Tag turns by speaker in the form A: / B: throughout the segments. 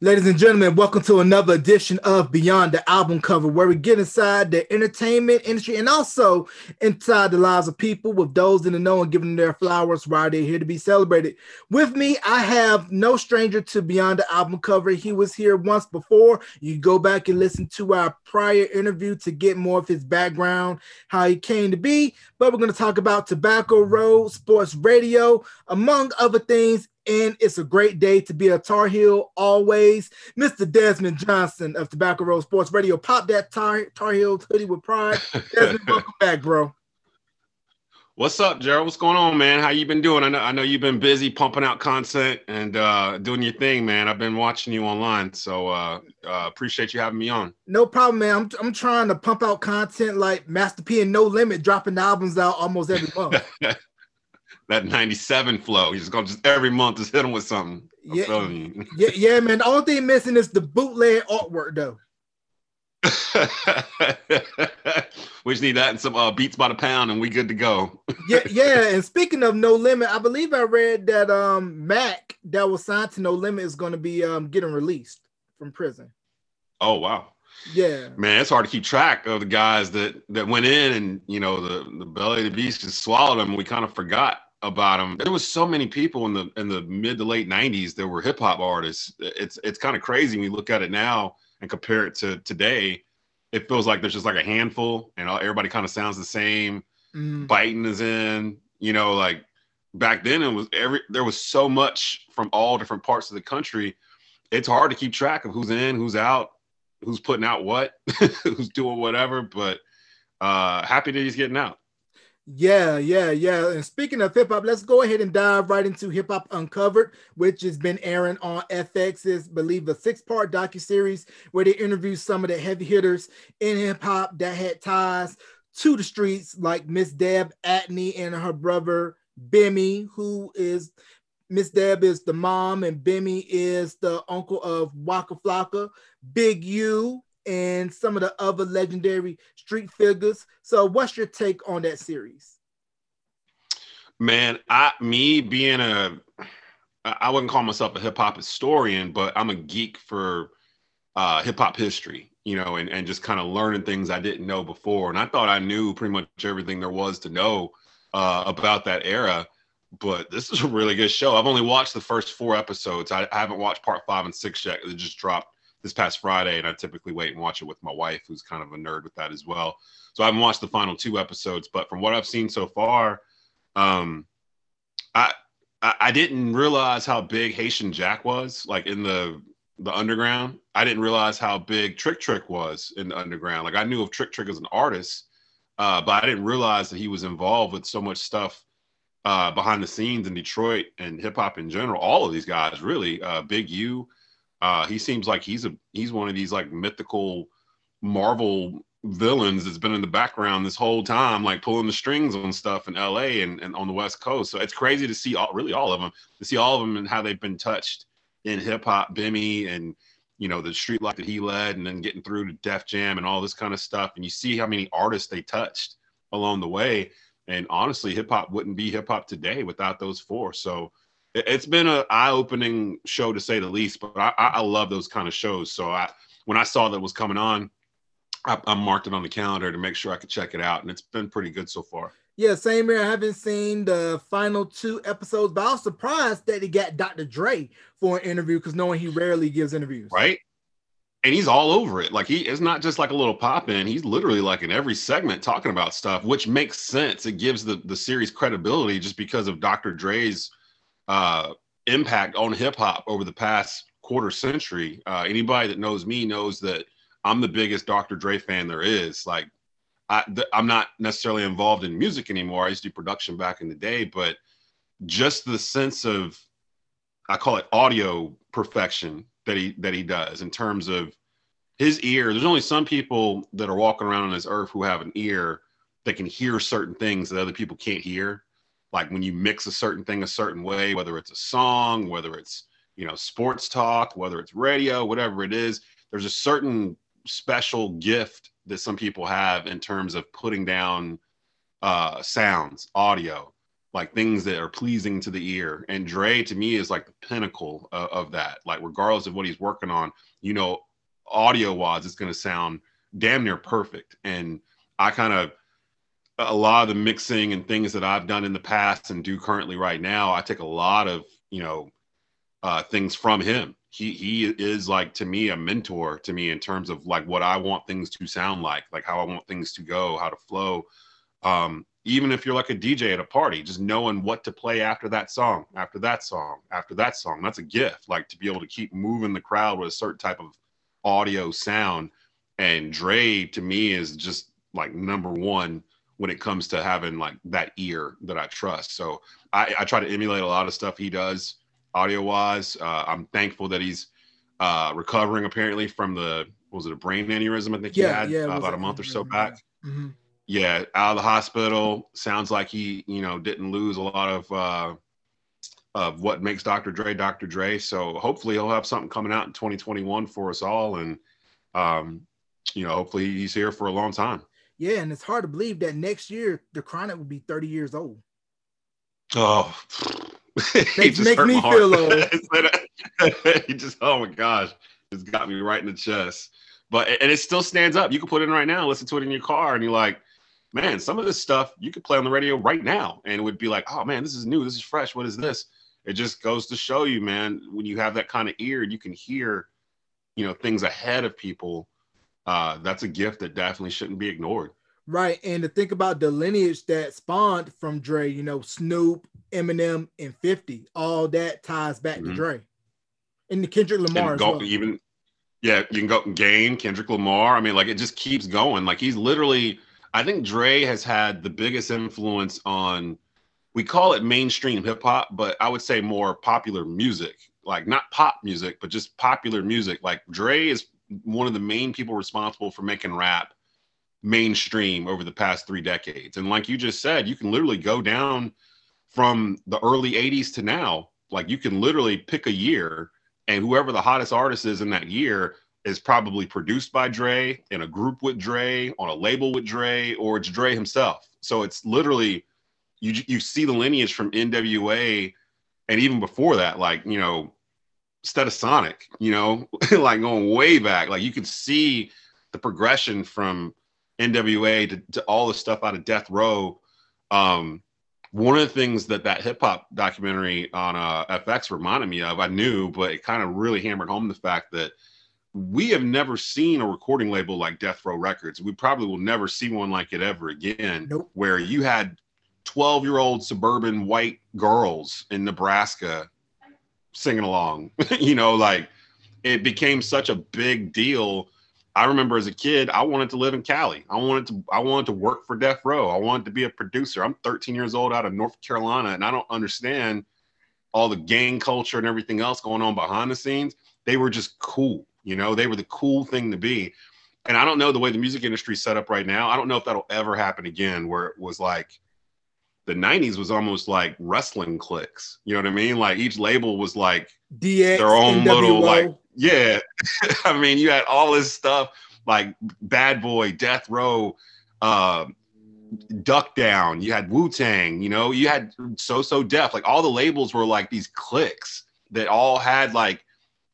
A: Ladies and gentlemen, welcome to another edition of Beyond the Album Cover, where we get inside the entertainment industry and also inside the lives of people with those in the know and giving them their flowers while they're here to be celebrated. With me, I have no stranger to Beyond the Album Cover. He was here once before. You go back and listen to our prior interview to get more of his background, how he came to be. But we're going to talk about Tobacco Road, sports radio, among other things and it's a great day to be a Tar Heel always. Mr. Desmond Johnson of Tobacco Road Sports Radio. Pop that Tar, Tar Heel hoodie with pride. Desmond, welcome back, bro.
B: What's up, Gerald? What's going on, man? How you been doing? I know I know you've been busy pumping out content and uh, doing your thing, man. I've been watching you online, so uh, uh, appreciate you having me on.
A: No problem, man. I'm, I'm trying to pump out content like Master P and No Limit, dropping albums out almost every month.
B: that 97 flow. He's gonna just every month just hit him with something. I'm
A: yeah, yeah, yeah, man. The only thing missing is the bootleg artwork, though.
B: we just need that and some uh, beats by the pound, and we good to go.
A: yeah, yeah. And speaking of No Limit, I believe I read that um Mac that was signed to No Limit is going to be um getting released from prison.
B: Oh wow.
A: Yeah,
B: man, it's hard to keep track of the guys that that went in, and you know the the belly of the beast just swallowed them. We kind of forgot about him. There was so many people in the in the mid to late '90s that were hip hop artists. It's it's kind of crazy when you look at it now and compare it to today. It feels like there's just like a handful, and everybody kind of sounds the same. Mm. Biting is in, you know, like back then it was every there was so much from all different parts of the country. It's hard to keep track of who's in, who's out, who's putting out what, who's doing whatever. But uh happy that he's getting out.
A: Yeah, yeah, yeah. And speaking of hip hop, let's go ahead and dive right into Hip Hop Uncovered, which has been airing on FX's, believe, a six-part docu series where they interview some of the heavy hitters in hip hop that had ties to the streets, like Miss Deb Antney and her brother Bimmy, who is Miss Deb is the mom, and Bimmy is the uncle of Waka Flocka. Big U and some of the other legendary street figures. So, what's your take on that series?
B: Man, I me being a I wouldn't call myself a hip hop historian, but I'm a geek for uh, hip hop history, you know, and, and just kind of learning things I didn't know before. And I thought I knew pretty much everything there was to know uh, about that era. But this is a really good show. I've only watched the first four episodes. I, I haven't watched part five and six yet. It just dropped this past Friday, and I typically wait and watch it with my wife, who's kind of a nerd with that as well. So I haven't watched the final two episodes, but from what I've seen so far, um, I I didn't realize how big Haitian Jack was, like in the the underground. I didn't realize how big Trick Trick was in the underground. Like I knew of Trick Trick as an artist, uh, but I didn't realize that he was involved with so much stuff uh, behind the scenes in Detroit and hip hop in general. All of these guys, really, uh, Big U, uh, he seems like he's a he's one of these like mythical Marvel villains that's been in the background this whole time, like pulling the strings on stuff in LA and, and on the West Coast. So it's crazy to see all really all of them, to see all of them and how they've been touched in hip hop, Bimmy and you know the street life that he led, and then getting through to Def Jam and all this kind of stuff. And you see how many artists they touched along the way. And honestly, hip hop wouldn't be hip hop today without those four. So it's been an eye-opening show to say the least. But I, I love those kind of shows. So I, when I saw that was coming on, I, I marked it on the calendar to make sure I could check it out, and it's been pretty good so far.
A: Yeah, same here. I haven't seen the final two episodes, but I was surprised that he got Dr. Dre for an interview because knowing he rarely gives interviews.
B: Right. And he's all over it. Like he is not just like a little pop in. He's literally like in every segment talking about stuff, which makes sense. It gives the, the series credibility just because of Dr. Dre's uh, impact on hip hop over the past quarter century. Uh, anybody that knows me knows that I'm the biggest Dr. Dre fan there is. Like, I, th- I'm not necessarily involved in music anymore. I used to do production back in the day, but just the sense of, I call it audio perfection that he that he does in terms of his ear. There's only some people that are walking around on this earth who have an ear that can hear certain things that other people can't hear like when you mix a certain thing a certain way, whether it's a song, whether it's you know sports talk, whether it's radio, whatever it is, there's a certain special gift that some people have in terms of putting down uh, sounds, audio. like things that are pleasing to the ear. And Dre to me is like the pinnacle of, of that. Like regardless of what he's working on, you know, audio wise, it's going to sound damn near perfect. And I kind of a lot of the mixing and things that I've done in the past and do currently right now, I take a lot of you know uh, things from him. He he is like to me a mentor to me in terms of like what I want things to sound like, like how I want things to go, how to flow. Um, even if you're like a DJ at a party, just knowing what to play after that song, after that song, after that song, that's a gift. Like to be able to keep moving the crowd with a certain type of audio sound. And Dre to me is just like number one when it comes to having like that ear that I trust. So I, I try to emulate a lot of stuff he does audio wise. Uh, I'm thankful that he's uh, recovering apparently from the was it a brain aneurysm I think he had
A: yeah,
B: uh, about a month or so back. Mm-hmm. Yeah, out of the hospital. Sounds like he you know didn't lose a lot of uh, of what makes Dr. Dre Dr. Dre. So hopefully he'll have something coming out in 2021 for us all, and um, you know hopefully he's here for a long time.
A: Yeah, and it's hard to believe that next year the Chronic will be 30 years old.
B: Oh,
A: makes, makes me feel old.
B: he just, oh my gosh, it's got me right in the chest. But and it still stands up. You can put it in right now, listen to it in your car, and you're like, man, some of this stuff you could play on the radio right now, and it would be like, oh man, this is new, this is fresh. What is this? It just goes to show you, man, when you have that kind of ear, you can hear, you know, things ahead of people uh, that's a gift that definitely shouldn't be ignored.
A: Right. And to think about the lineage that spawned from Dre, you know, Snoop, Eminem, and 50, all that ties back mm-hmm. to Dre. And the Kendrick Lamar
B: go,
A: well.
B: even yeah, you can go Game, Kendrick Lamar. I mean, like it just keeps going. Like he's literally, I think Dre has had the biggest influence on we call it mainstream hip hop, but I would say more popular music. Like not pop music, but just popular music. Like Dre is one of the main people responsible for making rap mainstream over the past three decades. And like you just said, you can literally go down from the early 80s to now. Like you can literally pick a year, and whoever the hottest artist is in that year is probably produced by Dre, in a group with Dre, on a label with Dre, or it's Dre himself. So it's literally you you see the lineage from NWA and even before that, like you know, Stetsasonic, you know, like going way back. Like you can see the progression from NWA to, to all the stuff out of Death Row. Um, one of the things that that hip hop documentary on uh, FX reminded me of, I knew, but it kind of really hammered home the fact that we have never seen a recording label like Death Row Records. We probably will never see one like it ever again,
A: nope.
B: where you had 12 year old suburban white girls in Nebraska singing along. you know, like it became such a big deal. I remember as a kid, I wanted to live in Cali. I wanted to I wanted to work for Death Row. I wanted to be a producer. I'm 13 years old out of North Carolina and I don't understand all the gang culture and everything else going on behind the scenes. They were just cool, you know, they were the cool thing to be. And I don't know the way the music industry set up right now. I don't know if that'll ever happen again where it was like the 90s was almost like wrestling clicks. You know what I mean? Like each label was like
A: DX,
B: their own NWO. little like yeah. I mean, you had all this stuff like Bad Boy, Death Row, uh, Duck Down. You had Wu Tang. You know, you had So So Def. Like all the labels were like these clicks that all had like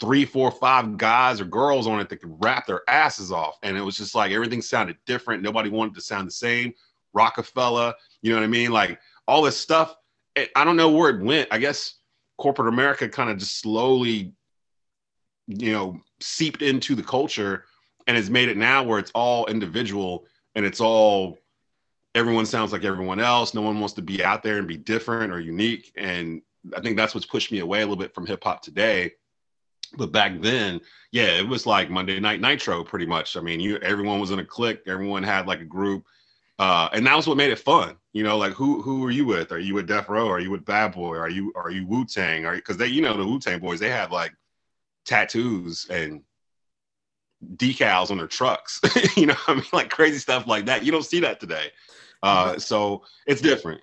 B: three, four, five guys or girls on it that could rap their asses off, and it was just like everything sounded different. Nobody wanted to sound the same. Roc-A-Fella, you know what I mean? Like all this stuff. It, I don't know where it went. I guess corporate America kind of just slowly, you know, seeped into the culture and has made it now where it's all individual and it's all everyone sounds like everyone else. No one wants to be out there and be different or unique. And I think that's what's pushed me away a little bit from hip hop today. But back then, yeah, it was like Monday Night Nitro, pretty much. I mean, you everyone was in a clique, everyone had like a group, uh, and that was what made it fun. You know, like who who are you with? Are you with Death Row? Are you with Bad Boy? Are you are you Wu Tang? Are because they you know the Wu Tang boys they have like tattoos and decals on their trucks. you know, I mean like crazy stuff like that. You don't see that today. Uh, so it's different.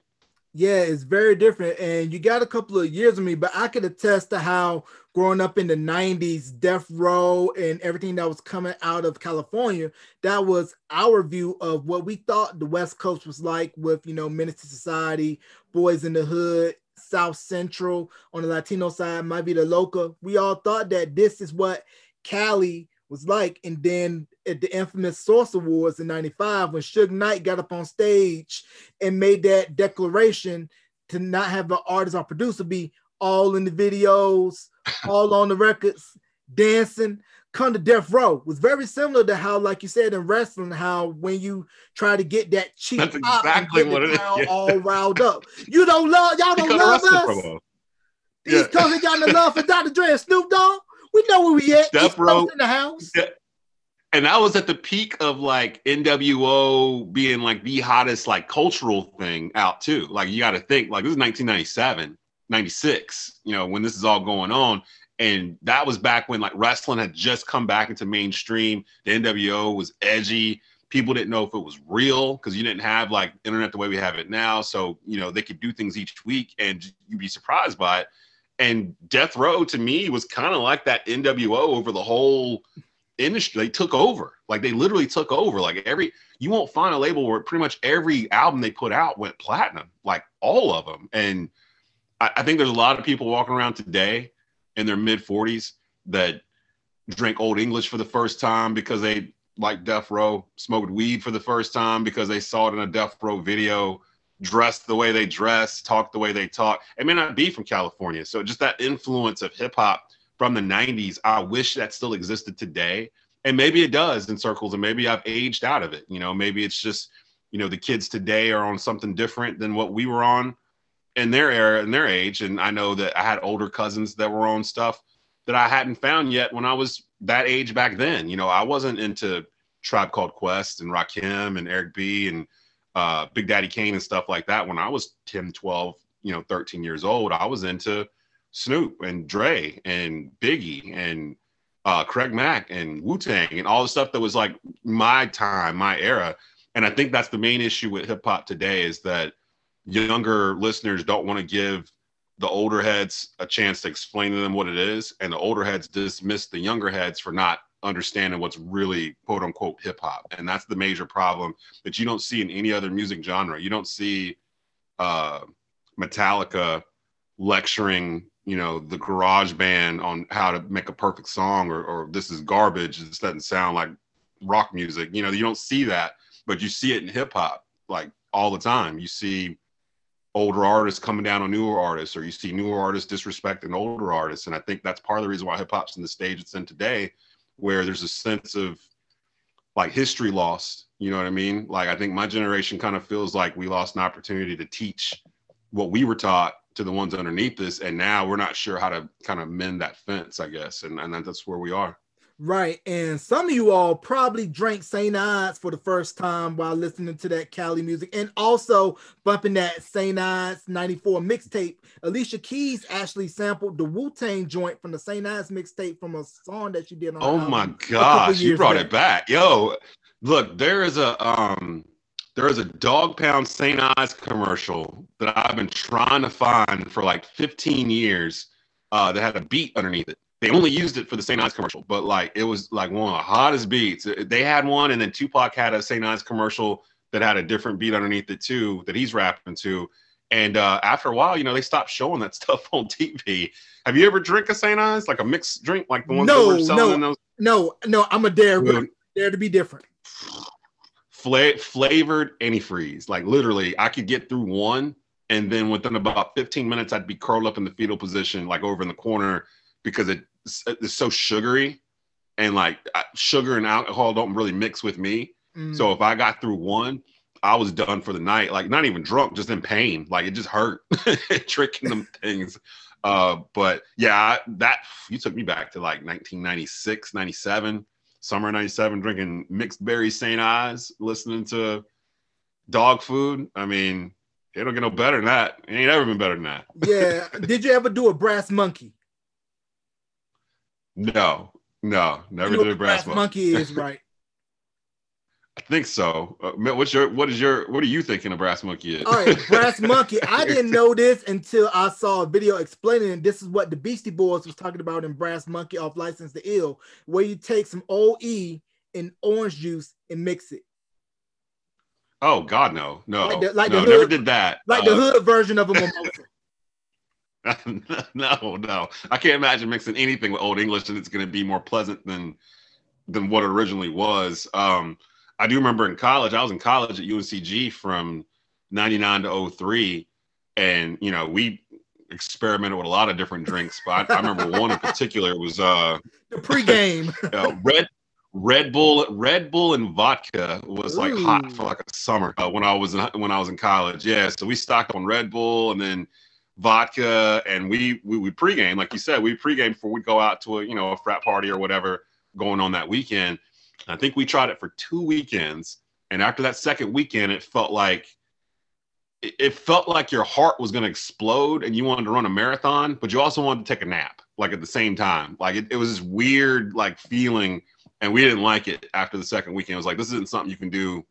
A: Yeah, it's very different. And you got a couple of years of me, but I could attest to how growing up in the 90s, Death Row and everything that was coming out of California, that was our view of what we thought the West Coast was like with, you know, Menace II Society, Boyz n the Hood, South Central on the Latino side, might be the local. We all thought that this is what Cali was like. And then at the infamous Source Awards in 95, when Suge Knight got up on stage and made that declaration to not have an artist or producer be all in the videos, all on the records, dancing. Come to Death Row was very similar to how, like you said in wrestling, how when you try to get that cheap
B: That's exactly what it is.
A: Yeah. all riled up. You don't love y'all don't love us. These yeah. cousin got the love for Dr. Dre and Snoop Dogg. We know where we at.
B: Death Row
A: in the house.
B: Yeah. And that was at the peak of like NWO being like the hottest like cultural thing out too. Like you got to think like this is 1997, 96, you know, when this is all going on. And that was back when like wrestling had just come back into mainstream. The NWO was edgy. People didn't know if it was real because you didn't have like internet the way we have it now. So, you know, they could do things each week and you'd be surprised by it and Death Row to me was kind of like that NWO over the whole industry. They took over, like they literally took over. Like every you won't find a label where pretty much every album they put out went platinum, like all of them. And I, I think there's a lot of people walking around today in their mid 40s that drink Old English for the first time because they like Death Row, smoked weed for the first time because they saw it in a Death Row video dress the way they dress, talk the way they talk. It may not be from California. So just that influence of hip hop from the 90s, I wish that still existed today. And maybe it does in circles, and maybe I've aged out of it. You know, maybe it's just, you know, the kids today are on something different than what we were on in their era and their age. And I know that I had older cousins that were on stuff that I hadn't found yet when I was that age back then. You know, I wasn't into Tribe Called Quest and Rakim and Eric B and uh, Big Daddy Kane and stuff like that when I was 10, 12, you know, 13 years old. I was into Snoop and Dre and Biggie and uh, Craig Mack and Wu Tang and all the stuff that was like my time, my era. And I think that's the main issue with hip hop today is that younger listeners don't want to give the older heads a chance to explain to them what it is, and the older heads dismiss the younger heads for not understanding what's really quote unquote hip hop. And that's the major problem that you don't see in any other music genre. You don't see uh, Metallica lecturing, you know, the garage band on how to make a perfect song or, or this is garbage. This doesn't sound like rock music. You know, you don't see that, but you see it in hip hop like all the time. You see older artists coming down on newer artists, or you see newer artists disrespecting older artists. And I think that's part of the reason why hip hop's in the stage it's in today where there's a sense of like history lost. You know what I mean? Like I think my generation kind of feels like we lost an opportunity to teach what we were taught to the ones underneath us, and now we're not sure how to kind of mend that fence, I guess, and and that's where we are.
A: Right. And some of you all probably drank St. Ides for the first time while listening to that Cali music and also bumping that St. Ides 94 mixtape. Alicia Keys actually sampled the Wu Tang joint from the St. Ides mixtape from a song that she did on.
B: Oh my gosh, you brought back. it back. Yo, look, there is a um there is a Dogg Pound St. Ides commercial that I've been trying to find for like 15 years uh, that had a beat underneath it they only used it for the St. Ides commercial, but like it was like one of the hottest beats. They had one, and then Tupac had a St. Ides commercial that had a different beat underneath it too that he's rapping to. And uh, after a while, you know, they stopped showing that stuff on TV. Have you ever drink a St. Ides, like a mixed drink, like the ones
A: no,
B: that were selling
A: no,
B: in those?
A: No, no, I'm a dare, dare to be different.
B: Fla- flavored antifreeze, like literally, I could get through one, and then within about 15 minutes, I'd be curled up in the fetal position, like over in the corner, because it it's so sugary and like sugar and alcohol don't really mix with me. Mm. So if I got through one, I was done for the night. Like not even drunk, just in pain. Like it just hurt tricking them things. Uh, but yeah, I, that you took me back to like 1996, 97, summer 97, drinking mixed berry St. Ides, listening to Dogg Food. I mean, it don't get no better than that. It ain't ever been better than that.
A: yeah. Did you ever do a brass monkey?
B: No, no, never did a brass,
A: brass monkey. is right.
B: I think so. Uh, what's your what is your what are you thinking a Brass Monkey is?
A: All right, Brass Monkey. I didn't know this until I saw a video explaining this is what the Beastie Boys was talking about in Brass Monkey off License to Ill, where you take some OE and orange juice and mix it.
B: Oh God, no, no,
A: Like the- like
B: no,
A: the
B: never did that.
A: Like
B: Uh,
A: the hood version of a mimosa.
B: no, no, I can't imagine mixing anything with Old English and it's going to be more pleasant than than what it originally was. Um, I do remember in college, I was in college at UNCG from '99 to 03, and you know we experimented with a lot of different drinks, but I, I remember one in particular was uh,
A: the pregame.
B: uh, Red Red Bull Red Bull and vodka was like hot for like a summer uh, when I was in, when I was in college. Yeah, so we stocked on Red Bull and then vodka, and we we, we pregame like you said. We pregame before we go out to a you know a frat party or whatever going on that weekend. I think we tried it for two weekends, and after that second weekend, it felt like it felt like your heart was going to explode and you wanted to run a marathon, but you also wanted to take a nap, like at the same time. Like it, it was this weird, like feeling, and we didn't like it after the second weekend. It was like, this isn't something you can do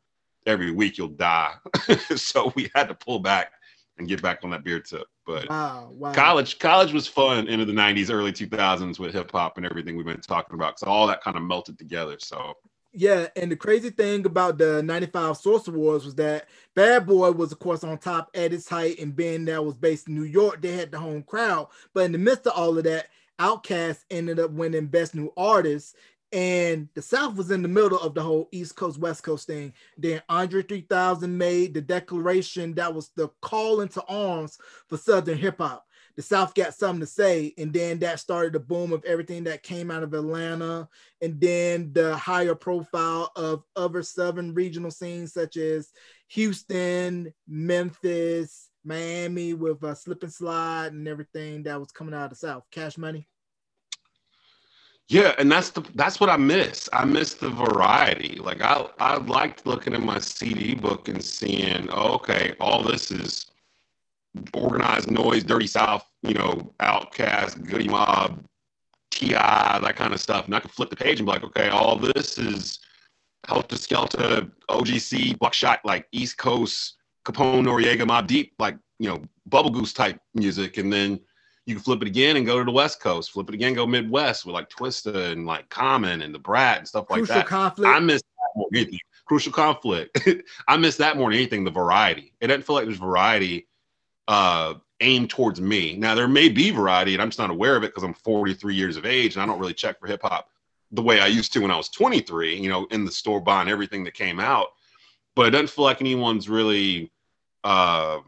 B: every week, you'll die. so we had to pull back and get back on that beer tip. But
A: Wow, wow.
B: college, college was fun into the 90s, early 2000s with hip hop and everything we've been talking about. So all that kind of melted together. So
A: Yeah, and the crazy thing about the 95 Source Awards was that Bad Boy was, of course, on top at its height, and being that was based in New York, they had the home crowd. But in the midst of all of that, Outkast ended up winning Best New Artist, and the South was in the middle of the whole East Coast West Coast thing. Then Andre 3000 made the declaration that was the call into arms for Southern hip hop. The South got something to say, and then that started the boom of everything that came out of Atlanta and then the higher profile of other southern regional scenes such as Houston, Memphis, Miami with a slip and slide and everything that was coming out of the South. Cash money.
B: Yeah, and that's the that's what I miss. I miss the variety. Like I I liked looking at my CD book and seeing, oh, okay, all this is Organized Noize, dirty South, you know, Outkast, Goodie Mob, T.I., that kind of stuff. And I could flip the page and be like, okay, all this is Heltah Skeltah, OGC, Buckshot, like East Coast, Capone, Noreaga, Mobb Deep, like you know, Bubble Goose type music, and then you can flip it again and go to the West Coast. Flip it again, go Midwest with like Twista and like Common and Da Brat and stuff like
A: Crucial
B: that.
A: conflict.
B: I miss that more than anything. Crucial conflict. I miss that more than anything. The variety. It doesn't feel like there's variety uh, aimed towards me. Now there may be variety, and I'm just not aware of it because I'm 43 years of age and I don't really check for hip hop the way I used to when I was 23. You know, in the store buying everything that came out. But it doesn't feel like anyone's really uh,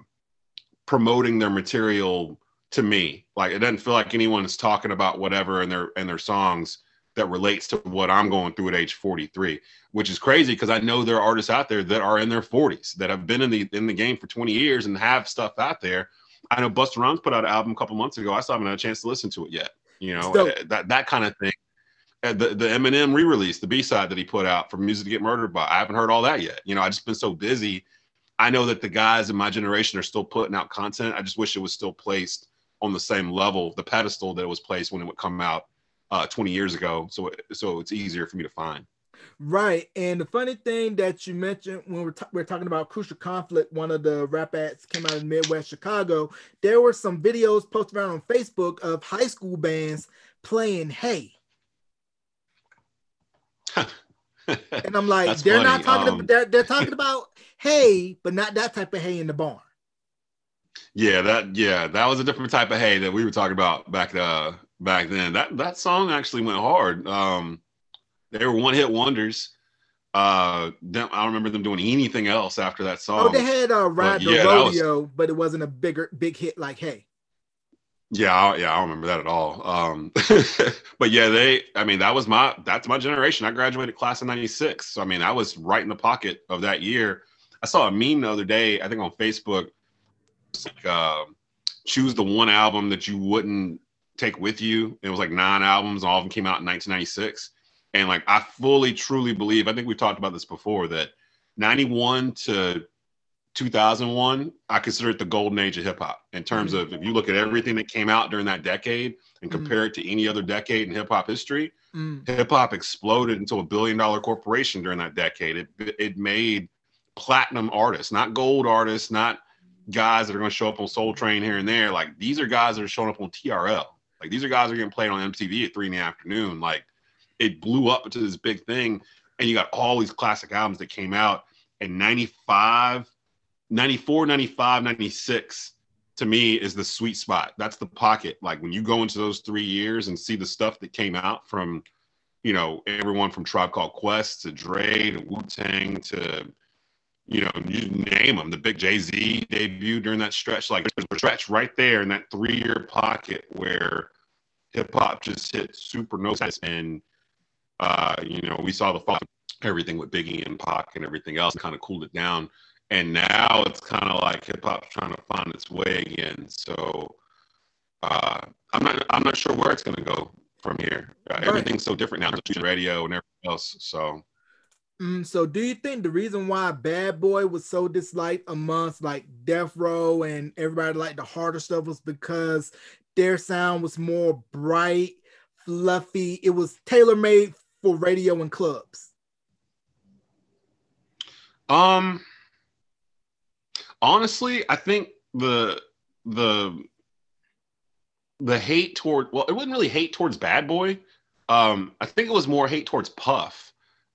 B: promoting their material to me. Like it doesn't feel like anyone is talking about whatever in their in their songs that relates to what I'm going through at age 43, which is crazy because I know there are artists out there that are in their 40s that have been in the in the game for 20 years and have stuff out there. I know Busta Rhymes put out an album a couple months ago. I still haven't had a chance to listen to it yet. You know,
A: So-
B: uh, that that kind of thing. Uh, The the Eminem re-release, the B-side that he put out for Music to Get Murdered by. I haven't heard all that yet. You know, I just been so busy. I know that the guys in my generation are still putting out content. I just wish it was still placed on the same level, the pedestal that it was placed when it would come out uh, 20 years ago. So so it's easier for me to find.
A: Right. And the funny thing that you mentioned when we're, ta- we're talking about Crucial Conflict, one of the rap acts came out in Midwest Chicago. There were some videos posted around on Facebook of high school bands playing Hey. And I'm like,
B: That's
A: they're not talking
B: Um,
A: about they're, they're talking about hay, but not that type of hay in the barn.
B: Yeah, that yeah, that was a different type of hay that we were talking about back uh back then. That that song actually went hard. Um they were one hit wonders. Uh them, I don't remember them doing anything else after that song.
A: Oh, they had uh Ride the
B: yeah, that was-
A: Rodeo, but it wasn't a bigger big hit like Hey.
B: Yeah, I, yeah, I don't remember that at all. Um, but yeah, they. I mean, that was my that's my generation. I graduated class of '96, so I mean, I was right in the pocket of that year. I saw a meme the other day, I think on Facebook. Like, uh, choose the one album that you wouldn't take with you. It was like nine albums, all of them came out in 1996. And like, I fully, truly believe. I think we've talked about this before that 91 to 2001, I consider it the golden age of hip hop in terms of if you look at everything that came out during that decade and
A: Mhm.
B: compare it to any other decade in hip hop history, Mm. Hip hop exploded into a billion dollar corporation during that decade. It it made platinum artists, not gold artists, not guys that are going to show up on Soul Train here and there. Like these are guys that are showing up on TRL. Like these are guys that are getting played on MTV at three in the afternoon. Like it blew up into this big thing. And you got all these classic albums that came out in 95, 94, 95, 96 to me is the sweet spot. That's the pocket. Like when you go into those three years and see the stuff that came out from, you know, everyone from Tribe Called Quest to Dre to Wu Tang to you know, you name them. The big Jay Z debut during that stretch, like there's a stretch right there in that three year pocket where hip hop just hit super no and uh, you know, we saw the fall, everything with Biggie and Pac and everything else kind of cooled it down. And now it's kind of like hip hop's trying to find its way again. So uh, I'm not I'm not sure where it's going to go from here. Uh, everything's so different now, radio and everything else. So
A: Mm, so, do you think the reason why Bad Boy was so disliked amongst like Death Row and everybody like the harder stuff was because their sound was more bright, fluffy? It was tailor made for radio and clubs.
B: Um, honestly, I think the the the hate toward well, it wasn't really hate towards Bad Boy. Um, I think it was more hate towards Puff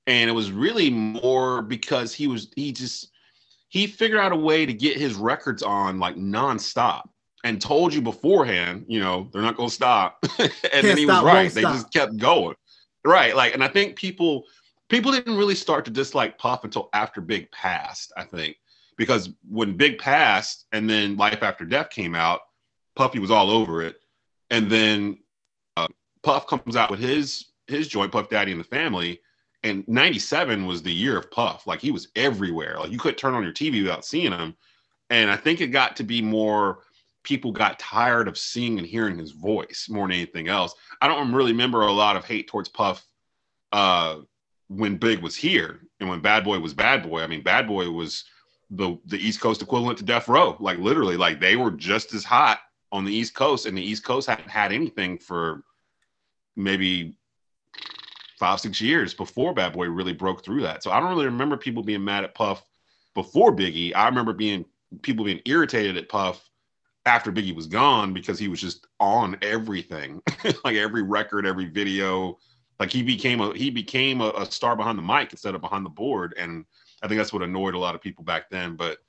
B: and it was really more because he was he just he figured out a way to get his records on like nonstop and told you beforehand, you know, they're not going to stop. and Can't then he stop, was right. They stop. just kept going. Right. Like, and I think people people didn't really start to dislike Puff until after Big passed, I think. Because when Big passed and then Life After Death came out, Puffy was all over it. And then uh, Puff comes out with his his joint Puff Daddy and the Family and 97 was the year of Puff. Like he was everywhere. Like you couldn't turn on your TV without seeing him. And I think it got to be more people got tired of seeing and hearing his voice more than anything else. I don't really remember a lot of hate towards Puff uh, when Big was here and when Bad Boy was Bad Boy. I mean, Bad Boy was the the East Coast equivalent to Death Row. Like literally, like they were just as hot on the East Coast, and the East Coast hadn't had anything for maybe five, six years before Bad Boy really broke through that. So I don't really remember people being mad at Puff before Biggie. I remember being people being irritated at Puff after Biggie was gone because he was just on everything, like every record, every video. Like he became a he became a, a star behind the mic instead of behind the board, and I think that's what annoyed a lot of people back then. But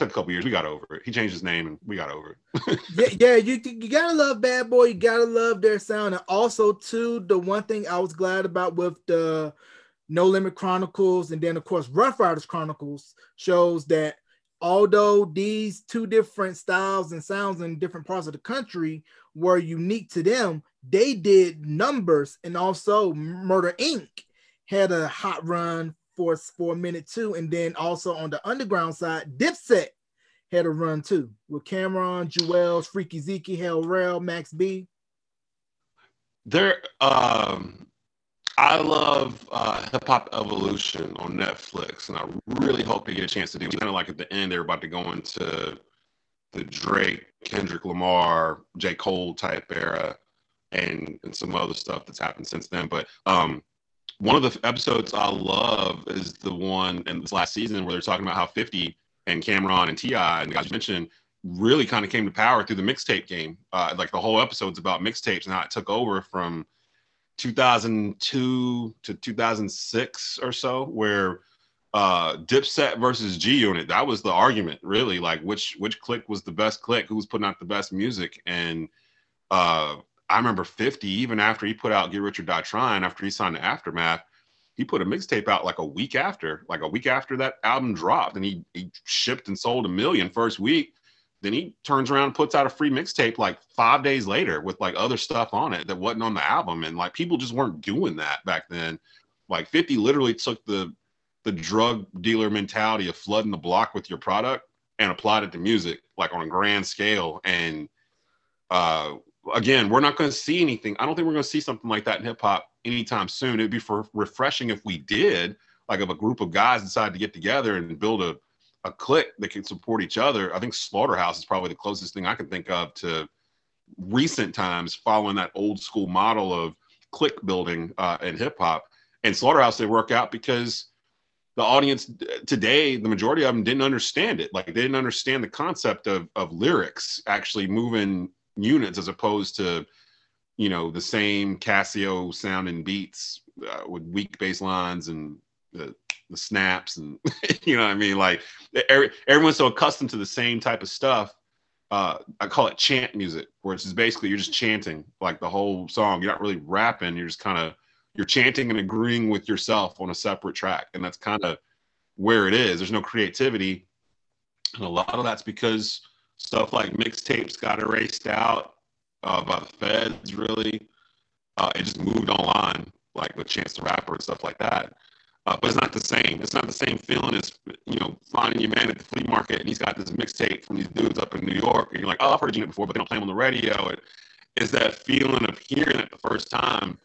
B: took a couple years. We got over it. He changed his name and we got over
A: it. yeah, yeah, you you gotta love Bad Boy. You gotta love their sound, and also too, the one thing I was glad about with the No Limit Chronicles, and then of course Ruff Ryders Chronicles shows that although these two different styles and sounds in different parts of the country were unique to them, they did numbers, and also Murder Inc. had a hot run for for a minute too, and then also on the underground side, Dipset had a run too with Cam'ron, Juelz, Freaky Zeke, Hell Rell, Max B.
B: There, um, I love uh, Hip Hop Evolution on Netflix, and I really hope to get a chance to do. Kind of like at the end, they're about to go into the Drake, Kendrick Lamar, J. Cole type era, and and some other stuff that's happened since then. But um, one of the episodes I love is the one in this last season where they're talking about how 50 and Cam'ron and T.I. and the guys you mentioned really kind of came to power through the mixtape game. Uh, like the whole episode's about mixtapes and how it took over from 2002 to 2006 or so, where uh, Dipset versus G Unit. That was the argument, really. Like which which click was the best click? Who was putting out the best music? And uh, I remember 50, even after he put out Get Rich or Die Trying, after he signed the Aftermath, he put a mixtape out like a week after, like a week after that album dropped, and he, he shipped and sold a million first week. Then he turns around and puts out a free mixtape like five days later with like other stuff on it that wasn't on the album. And like people just weren't doing that back then. Like 50 literally took the the drug dealer mentality of flooding the block with your product and applied it to music like on a grand scale. And uh again, we're not going to see anything. I don't think we're going to see something like that in hip hop anytime soon. It'd be for refreshing if we did, like if a group of guys decided to get together and build a a clique that can support each other. I think Slaughterhouse is probably the closest thing I can think of to recent times following that old school model of click building uh, in hip hop. And Slaughterhouse they work out because the audience today, the majority of them didn't understand it. Like they didn't understand the concept of of lyrics actually moving units as opposed to you know the same Casio sounding beats uh, with weak bass lines and the, the snaps and you know what I mean? Like every, everyone's so accustomed to the same type of stuff uh, I call it chant music where it's just basically you're just chanting like the whole song. You're not really rapping you're just kind of you're chanting and agreeing with yourself on a separate track and that's kind of where it is. There's no creativity and a lot of that's because stuff like mixtapes got erased out uh, by the feds really uh, it just moved online like with chance the rapper and stuff like that uh, but it's not the same. It's not the same feeling as you know finding your man at the flea market and he's got this mixtape from these dudes up in New York, and you're like, oh, I've heard you before, but they don't play them on the radio. It is that feeling of hearing it the first time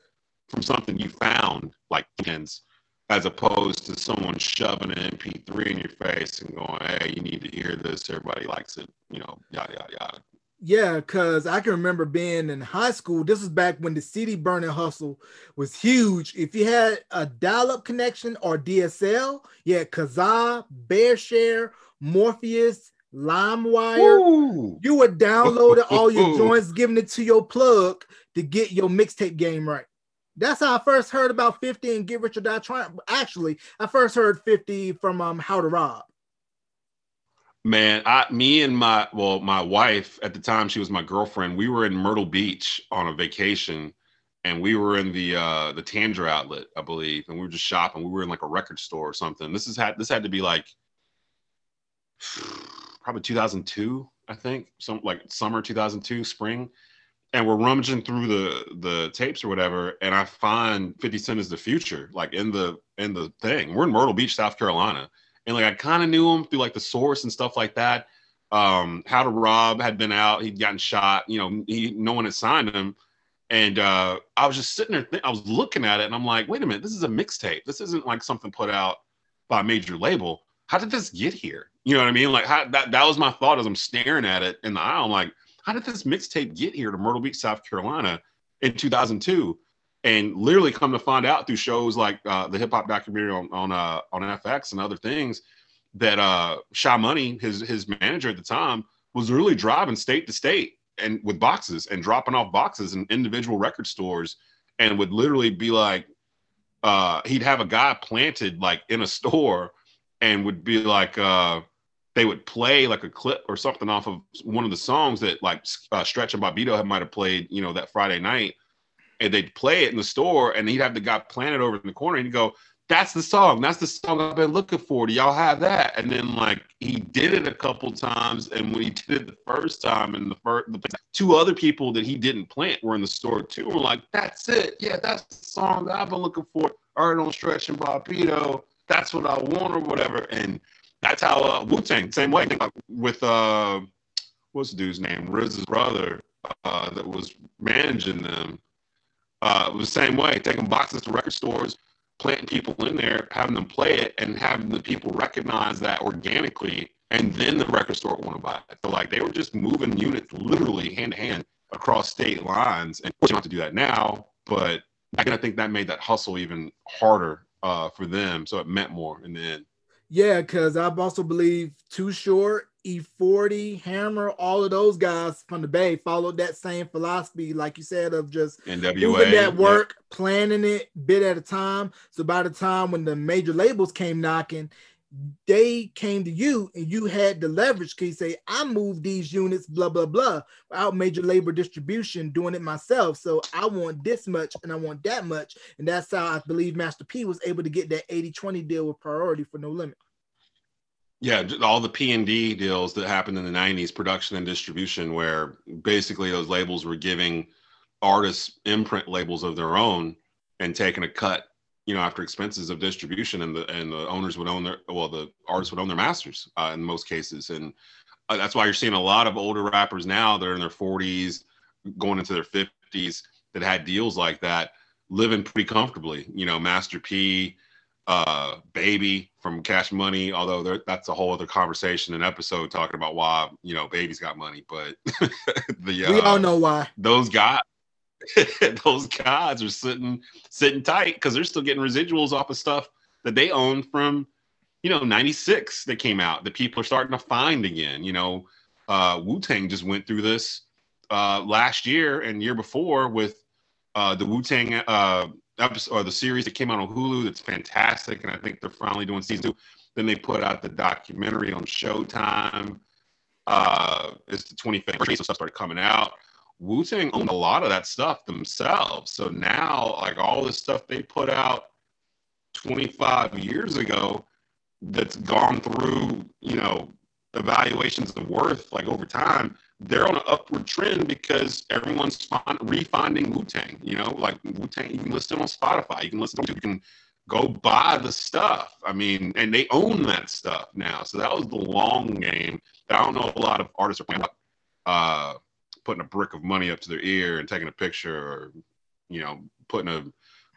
B: from something you found, like Kens, as opposed to someone shoving an MP3 in your face and going, hey, you need to hear this. Everybody likes it, you know, yada yada yada.
A: Yeah, because I can remember being in high school. This was back when the CD burning hustle was huge. If you had a dial up connection or DSL, yeah, Kazaa, BearShare, Morpheus, LimeWire, you were downloading all your joints, giving it to your plug to get your mixtape game right. That's how I first heard about 50 and Get Rich or Die Trying. Actually, I first heard 50 from um, How to Rob.
B: Man, I, me and my well, my wife at the time, she was my girlfriend. We were in Myrtle Beach on a vacation, and we were in the uh, the Tanger outlet, I believe, and we were just shopping. We were in like a record store or something. This is had this had to be like probably 2002, I think, some like summer 2002, spring, and we're rummaging through the the tapes or whatever, and I find 50 Cent is the future, like in the in the thing. We're in Myrtle Beach, South Carolina and like I kind of knew him through like the source and stuff like that. Um, How to Rob had been out, he'd gotten shot, you know, he no one had signed him. And uh, I was just sitting there, th- I was looking at it, and I'm like, wait a minute, this is a mixtape. This isn't like something put out by a major label. How did this get here? You know what I mean? Like how, that that was my thought as I'm staring at it in the aisle. I'm like, how did this mixtape get here to Myrtle Beach, South Carolina in 2002? and literally come to find out through shows like uh, the hip hop documentary on on uh, on FX and other things that uh, Sha Money, his his manager at the time, was really driving state to state and with boxes and dropping off boxes in individual record stores, and would literally be like, uh, he'd have a guy planted like in a store, and would be like. Uh, they would play like a clip or something off of one of the songs that like uh, Stretch and Bobbito might have played, you know, that Friday night and they'd play it in the store, and he'd have the guy planted over in the corner, and he'd go, "That's the song. That's the song I've been looking for. Do y'all have that?" And then like he did it a couple times, and when he did it the first time, and the first the two other people that he didn't plant were in the store too. We're like, "That's it. Yeah, that's the song that I've been looking for." Art on Stretch and Bobbito. That's what I want or whatever. And that's how uh, Wu Tang same way with uh, what's the dude's name? RZA's brother uh, that was managing them uh, it was the same way, taking boxes to record stores, planting people in there, having them play it, and having the people recognize that organically, and then the record store want to buy it. So like they were just moving units literally hand to hand across state lines, and you don't have to do that now, but I think that made that hustle even harder uh, for them, so it meant more in the end.
A: Yeah, because I also believe Too Short E40, Hammer, all of those guys from the Bay followed that same philosophy, like you said, of just
B: NWA,
A: doing that work, planning it bit at a time. So by the time when the major labels came knocking, they came to you and you had the leverage. Can you say, I moved these units, blah, blah, blah, without major labor distribution, doing it myself. So I want this much and I want that much. And that's how I believe Master P was able to get that 80 20 deal with priority for no limit.
B: Yeah, all the P and D deals that happened in the '90s, production and distribution, where basically those labels were giving artists imprint labels of their own and taking a cut, you know, after expenses of distribution, and the and the owners would own their well, the artists would own their masters uh, in most cases, and uh, that's why you're seeing a lot of older rappers now. They're in their 40s, going into their 50s, that had deals like that, living pretty comfortably. You know, Master P uh, Baby from Cash Money, although that's a whole other conversation and episode talking about why you know Baby's got money, but
A: the uh, we all know why
B: those guys. those gods are sitting sitting tight because they're still getting residuals off of stuff that they own from you know 96 that came out that people are starting to find again you know. Uh wu-tang just went through this uh last year and year before with uh the wu-tang uh episode or the series that came out on hulu that's fantastic and i think they're finally doing season two. Then they put out the documentary on showtime. Uh it's the 25th anniversary so stuff started coming out wu-tang owned a lot of that stuff themselves so now like all the stuff they put out 25 years ago that's gone through, you know, evaluations of worth like over time, they're on an upward trend because everyone's find, refinding Wu Tang. You know, like Wu Tang, you can listen on Spotify, you can listen you can go buy the stuff. I mean, and they own that stuff now. So that was the long game. I don't know a lot of artists are playing uh, putting a brick of money up to their ear and taking a picture, or you know, putting a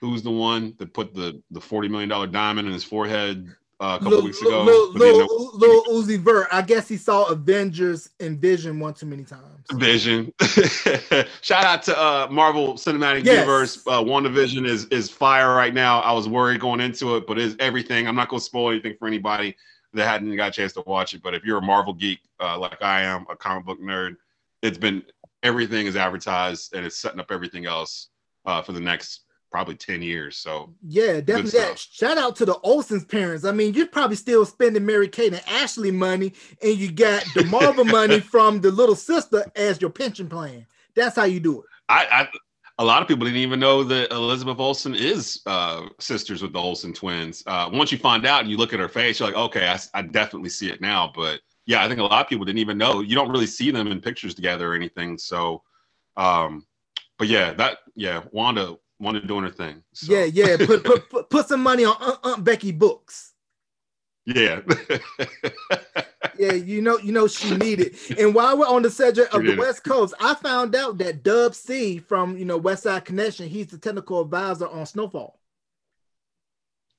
B: who's the one that put the the forty million dollar diamond in his forehead uh, a couple Lil, weeks ago.
A: Lil, Lil, Lil, Uzi Vert. I guess he saw Avengers and Vision one too many times.
B: Vision. Shout out to uh, Marvel Cinematic yes. Universe. Uh, WandaVision is is fire right now. I was worried going into it, but it's everything. I'm not going to spoil anything for anybody that hadn't got a chance to watch it. But if you're a Marvel geek uh, like I am, a comic book nerd, it's been everything is advertised and it's setting up everything else uh, for the next probably 10 years. So
A: yeah, definitely. Yeah. Shout out to the Olsen's parents. I mean, you're probably still spending Mary Kate and Ashley money, and you got the Marvel money from the little sister as your pension plan. That's how you do it.
B: I, I a lot of people didn't even know that Elizabeth Olsen is uh, sisters with the Olsen twins. Uh, once you find out and you look at her face, you're like, okay, I, I definitely see it now. But yeah, I think a lot of people didn't even know. You don't really see them in pictures together or anything. So, um, but yeah, that yeah, Wanda wanted doing her thing.
A: So. Yeah, yeah. Put, put, put put some money on Aunt, Aunt Becky books.
B: Yeah.
A: yeah, you know, you know she needed. And while we're on the subject of the West Coast, I found out that Dub C from you know West Side Connection, he's the technical advisor on Snowfall.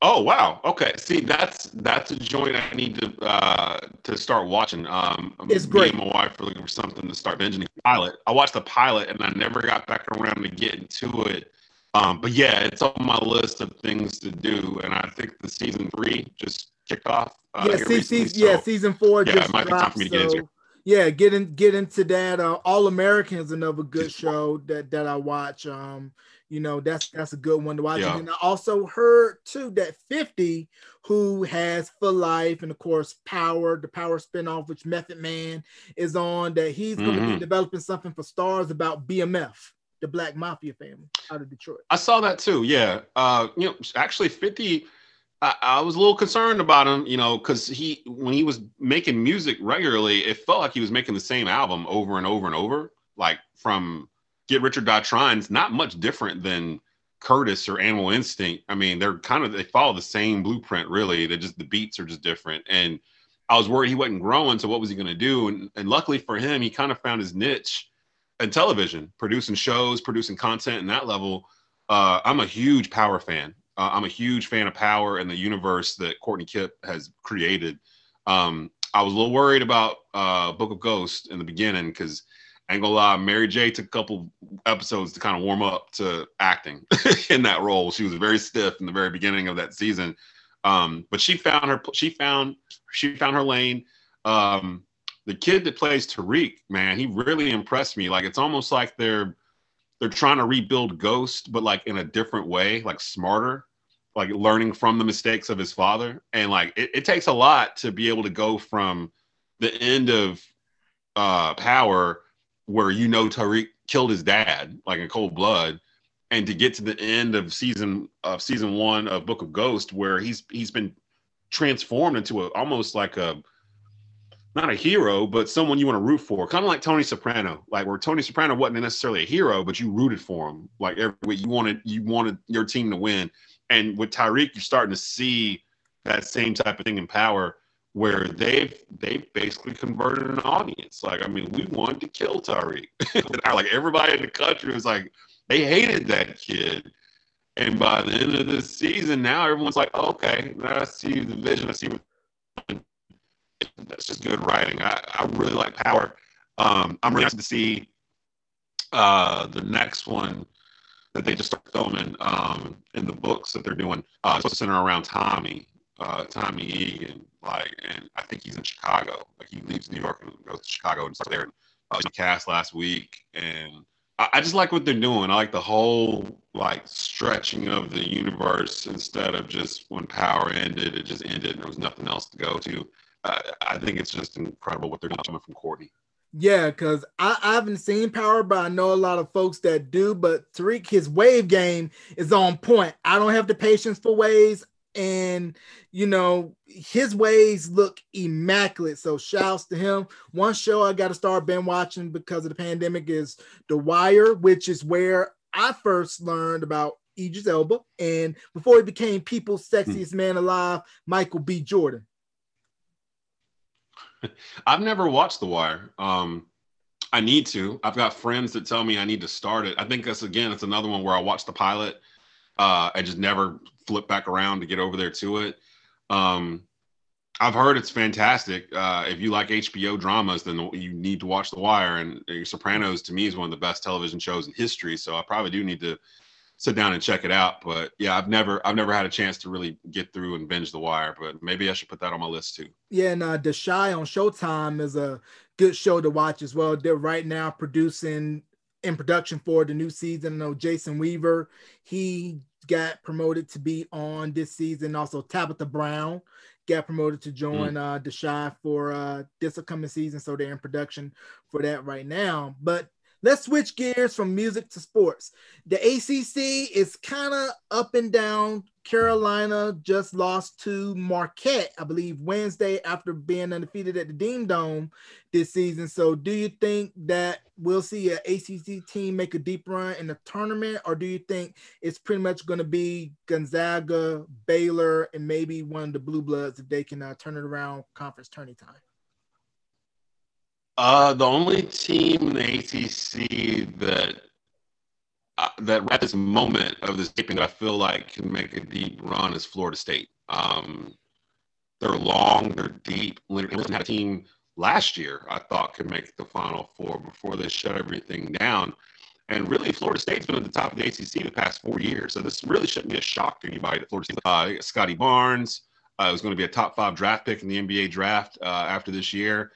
B: Oh wow! Okay, see that's that's a joint I need to uh to start watching. Um,
A: it's great.
B: my wife looking for something to start binging. Pilot. I watched the pilot and I never got back around to getting to it um, but yeah, it's on my list of things to do, and I think the season three just kicked off.
A: Uh, yeah, see, season, so, yeah, season four yeah, just dropped. So, get yeah, get in, get into that. Uh, All Americans, another good show that that I watch. Um, you know, that's that's a good one to watch. Yeah. And I also heard too that 50, who has For Life and of course Power, the Power spinoff, which Method Man is on, that he's going to mm-hmm. be developing something for Starz about BMF the Black Mafia family out of Detroit.
B: I saw that too. Yeah. Uh, you know, actually, Fifty. I, I was a little concerned about him, you know, because he when he was making music regularly, it felt like he was making the same album over and over and over. Like from Get Rich or Die Trying's not much different than Curtis or Animal Instinct. I mean, they're kind of they follow the same blueprint, really. They're just the beats are just different. And I was worried he wasn't growing. So what was he going to do? And, and luckily for him, he kind of found his niche in television, producing shows, producing content, and that level. Uh, I'm a huge Power fan. Uh, I'm a huge fan of Power and the universe that Courtney Kip has created. Um, I was a little worried about uh, Book of Ghost in the beginning because, ain't gonna lie, Mary J took a couple episodes to kind of warm up to acting in that role. She was very stiff in the very beginning of that season, um, but she found her. She found she found her lane. Um, the kid that plays Tariq, man, he really impressed me. Like it's almost like they're they're trying to rebuild Ghost, but like in a different way, like smarter, like learning from the mistakes of his father. And like it, it takes a lot to be able to go from the end of uh power where you know Tariq killed his dad, like in cold blood, and to get to the end of season of season one of Book of Ghost, where he's he's been transformed into a almost like a not a hero, but someone you want to root for, kind of like Tony Soprano, like where Tony Soprano wasn't necessarily a hero, but you rooted for him. Like every you wanted you wanted your team to win. And with Tariq, you're starting to see that same type of thing in power, where they've they've basically converted an audience. Like, I mean, we wanted to kill Tariq. like everybody in the country was like, they hated that kid. And by the end of the season, now everyone's like, okay, now I see the vision. I see what that's just good writing. I, I really like Power. Um, I'm really excited to see uh, the next one. that they just start filming um, in the books that they're doing. Uh, it's supposed to center around Tommy, uh, Tommy Egan, like, and I think he's in Chicago. Like he leaves New York and goes to Chicago and starts there. Uh, he cast last week, and I, I just like what they're doing. I like the whole like stretching of the universe instead of just when power ended, it just ended and there was nothing else to go to. Uh, I think it's just incredible what they're doing from Courtney.
A: Yeah, because I, I, haven't seen Power, but I know a lot of folks that do. But Tariq, his wave game is on point. I don't have the patience for waves, and you know his ways look immaculate. So shouts to him. One show I got to start been watching because of the pandemic is The Wire, which is where I first learned about Idris Elba, and before he became people's hmm. sexiest man alive, Michael B. Jordan.
B: I've never watched The Wire. Um, I need to. I've got friends that tell me I need to start it. I think that's again, it's another one where I watched the pilot. Uh, I just never flip back around to get over there to it. Um, I've heard it's fantastic. Uh, if you like HBO dramas, then you need to watch The Wire. And Sopranos to me is one of the best television shows in history. So I probably do need to sit down and check it out. But yeah, I've never I've never had a chance to really get through and binge The Wire, but maybe I should put that on my list too.
A: Yeah, and uh, The Chi on Showtime is a good show to watch as well. They're right now producing in production for the new season. I know Jason Weaver, he got promoted to be on this season. Also, Tabitha Brown got promoted to join mm. uh, The Chi for uh, this upcoming season. So they're in production for that right now. But Let's switch gears from music to sports. The ACC is kind of up and down. Carolina just lost to Marquette, I believe, Wednesday after being undefeated at the Dean Dome this season. So, do you think that we'll see an ACC team make a deep run in the tournament, or do you think it's pretty much going to be Gonzaga, Baylor, and maybe one of the Blue Bloods if they can uh, turn it around conference tourney time?
B: Uh, the only team in the ACC that uh, that at this moment of this taping that I feel like can make a deep run is Florida State. Um, they're long, they're deep. Leonard Hamilton had a team last year I thought could make the Final Four before they shut everything down. And really, Florida State's been at the top of the ACC the past four years. So this really shouldn't be a shock to anybody that Florida State. Uh, Scottie Barnes uh, was going to be a top five draft pick in the NBA draft uh, after this year.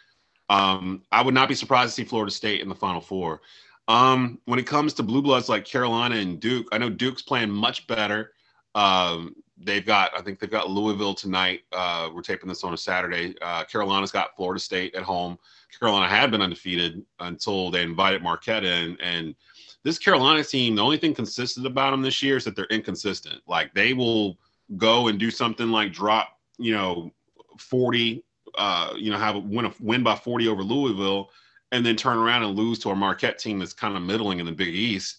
B: Um, I would not be surprised to see Florida State in the Final Four. Um, when it comes to blue bloods like Carolina and Duke, I know Duke's playing much better. Um, they've got, I think they've got Louisville tonight. Uh, we're taping this on a Saturday. Uh, Carolina's got Florida State at home. Carolina had been undefeated until they invited Marquette in. And this Carolina team, the only thing consistent about them this year is that they're inconsistent. Like they will go and do something like drop, you know, 40 uh, you know, have a win, a win by 40 over Louisville, and then turn around and lose to a Marquette team that's kind of middling in the Big East.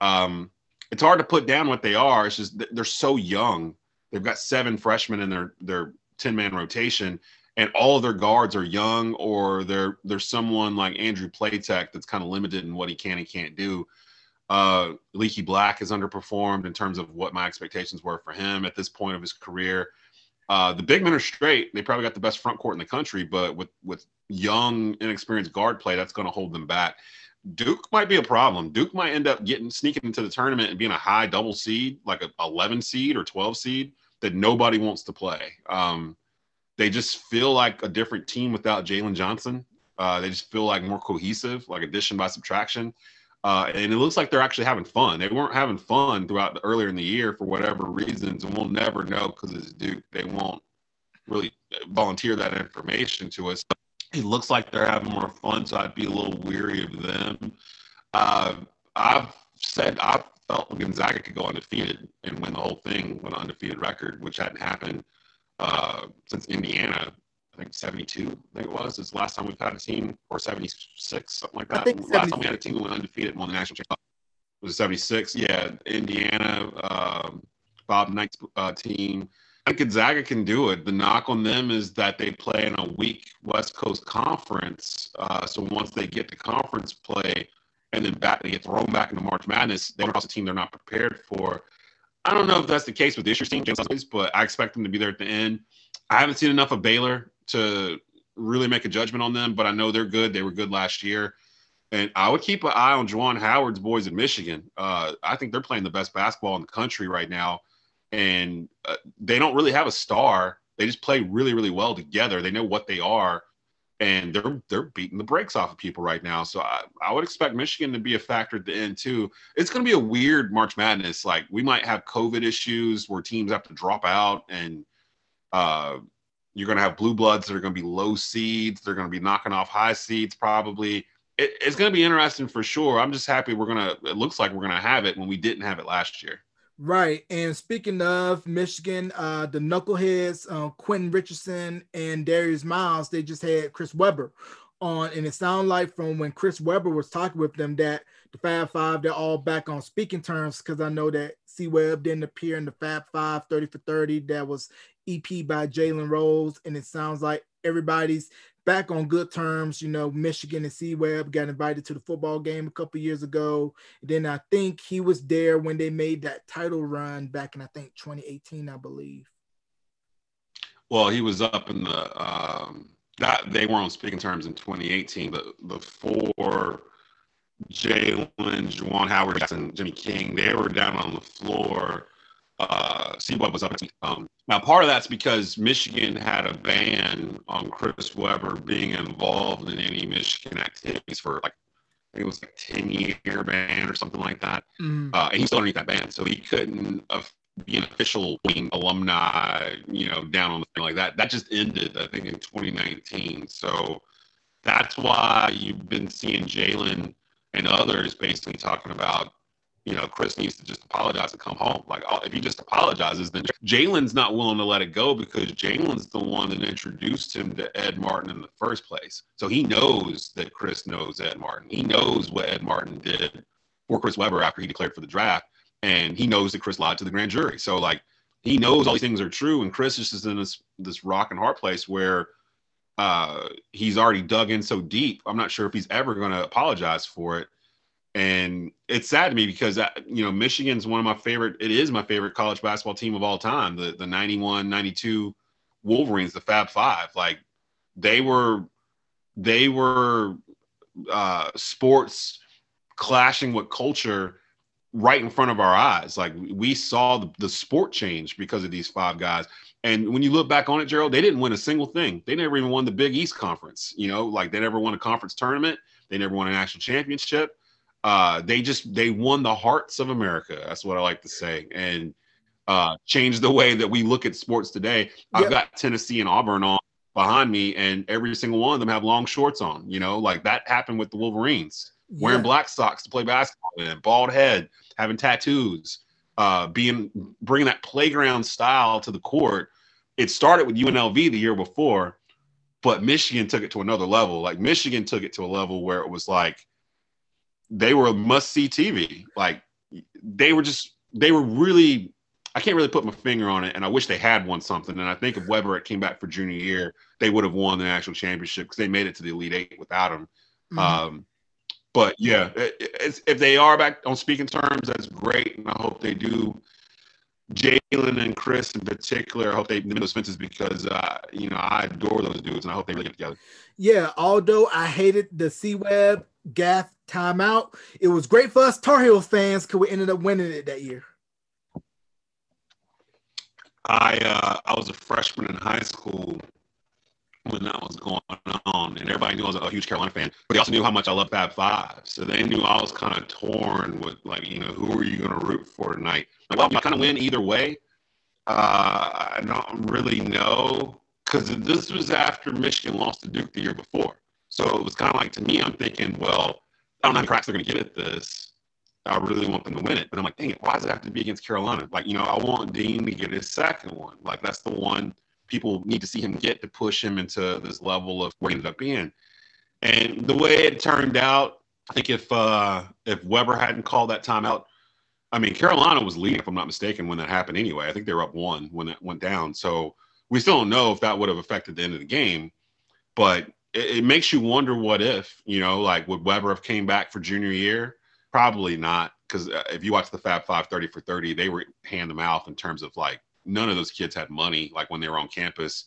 B: Um, it's hard to put down what they are. It's just they're so young. They've got seven freshmen in their their 10 man rotation, and all of their guards are young, or they're there's someone like Andrew Platek that's kind of limited in what he can and can't do. Uh, Leaky Black has underperformed in terms of what my expectations were for him at this point of his career. Uh, the big men are straight. They probably got the best front court in the country, but with with young, inexperienced guard play, that's going to hold them back. Duke might be a problem. Duke might end up getting sneaking into the tournament and being a high double seed, like a 11 seed or 12 seed that nobody wants to play. Um, they just feel like a different team without Jalen Johnson. Uh, they just feel like more cohesive, like addition by subtraction. Uh, and it looks like they're actually having fun. They weren't having fun throughout the, earlier in the year for whatever reasons, and we'll never know because it's Duke. They won't really volunteer that information to us. It looks like they're having more fun, so I'd be a little weary of them. Uh, I've said I felt Gonzaga could go undefeated and win the whole thing with an undefeated record, which hadn't happened uh, since Indiana I think 72, I think it was, is the last time we've had a team, or 76, something like that. I think last time we had a team who went undefeated and won the national championship was 76. Yeah, Indiana, um, Bob Knight's uh, team. I think Gonzaga can do it. The knock on them is that they play in a weak West Coast conference. Uh, so once they get to conference play and then back, they get thrown back into March Madness, they're also a team they're not prepared for. I don't know if that's the case with this year's team, but I expect them to be there at the end. I haven't seen enough of Baylor to really make a judgment on them, but I know they're good. They were good last year. And I would keep an eye on Juwan Howard's boys in Michigan. Uh, I think they're playing the best basketball in the country right now, and uh, they don't really have a star. They just play really, really well together. They know what they are, and they're they're beating the brakes off of people right now. So I, I would expect Michigan to be a factor at the end too. It's going to be a weird March Madness. Like we might have COVID issues where teams have to drop out, and uh, you're going to have blue bloods that are going to be low seeds. They're going to be knocking off high seeds probably it, it's going to be interesting for sure. I'm just happy we're going to, it looks like we're going to have it when we didn't have it last year.
A: Right. And speaking of Michigan, uh, the Knuckleheads, uh, Quentin Richardson and Darius Miles, they just had Chris Webber on. And it sounded like from when Chris Webber was talking with them that the Fab Five, they're all back on speaking terms because I know that C Webb didn't appear in the Fab Five 30 for 30 that was EP by Jalen Rose. And it sounds like everybody's back on good terms. You know, Michigan and C Webb got invited to the football game a couple years ago. And then I think he was there when they made that title run back in I think 2018, I believe.
B: Well, he was up in the um, that they were on speaking terms in 2018, but the before Jalen, Juwan Howard, Jackson, Jimmy King, they were down on the floor uh, see what was up. Um, now, part of that's because Michigan had a ban on Chris Webber being involved in any Michigan activities for like I think it was like ten year ban or something like that, mm. uh, and he's still underneath that ban, so he couldn't uh, be an official wing alumni, you know, down on the thing like that. That just ended, I think, in 2019. So that's why you've been seeing Jalen and others basically talking about you know, Chris needs to just apologize and come home. Like, if he just apologizes, then Jalen's not willing to let it go because Jalen's the one that introduced him to Ed Martin in the first place. So he knows that Chris knows Ed Martin. He knows what Ed Martin did for Chris Webber after he declared for the draft. And he knows that Chris lied to the grand jury. So, like, he knows all these things are true. And Chris just is in this, this rock and hard place where uh, he's already dug in so deep. I'm not sure if he's ever going to apologize for it and it's sad to me because uh, you know Michigan's one of my favorite. It is my favorite college basketball team of all time. The the 91, 92 Wolverines, the Fab Five. Like they were, they were uh, sports clashing with culture right in front of our eyes. Like we saw the, the sport change because of these five guys. And when you look back on it, Gerald, they didn't win a single thing. They never even won the Big East Conference. You know, like they never won a conference tournament. They never won a national championship uh, they just they won the hearts of America. That's what I like to say, and uh, changed the way that we look at sports today. I've got Tennessee and Auburn on behind me, and every single one of them have long shorts on. You know, like that happened with the Wolverines wearing black socks to play basketball, and bald head, having tattoos, uh, being bringing that playground style to the court. It started with UNLV the year before, but Michigan took it to another level. Like Michigan took it to a level where it was like they were a must see TV. Like they were just they were really I can't really put my finger on it, and I wish they had won something. And I think if Webber came back for junior year, they would have won the national championship because they made it to the Elite Eight without him. Mm-hmm. Um, but yeah, it, if they are back on speaking terms, that's great, and I hope they do. Jalen and Chris in particular, I hope they nip those fences because uh, you know I adore those dudes, and I hope they really get together.
A: Yeah, although I hated the C Webb Gaff timeout. It was great for us Tar Heels fans because we ended up winning it that year.
B: I uh, I was a freshman in high school was going on, and everybody knew I was a huge Carolina fan. But they also knew how much I love Fab Five, so they knew I was kind of torn with like, you know, who are you going to root for tonight? Like, well, I kind of win either way. Uh, I don't really know because this was after Michigan lost to Duke the year before. So it was kind of like to me, I'm thinking, well, I don't know how cracks they're going to get at this. I really want them to win it, but I'm like, dang it, why does it have to be against Carolina? Like, you know, I want Dean to get his second one. Like, that's the one people need to see him get to push him into this level of where he ended up being. And the way it turned out, I think if uh, if Webber hadn't called that timeout, I mean, Carolina was leading, if I'm not mistaken, when that happened anyway. I think they were up one when that went down. So we still don't know if that would have affected the end of the game. But it, it, makes you wonder what if, you know, like would Webber have came back for junior year? Probably not. Because uh, if you watch the Fab Five 30 for 30, they were hand to mouth in terms of like none of those kids had money. Like when they were on campus,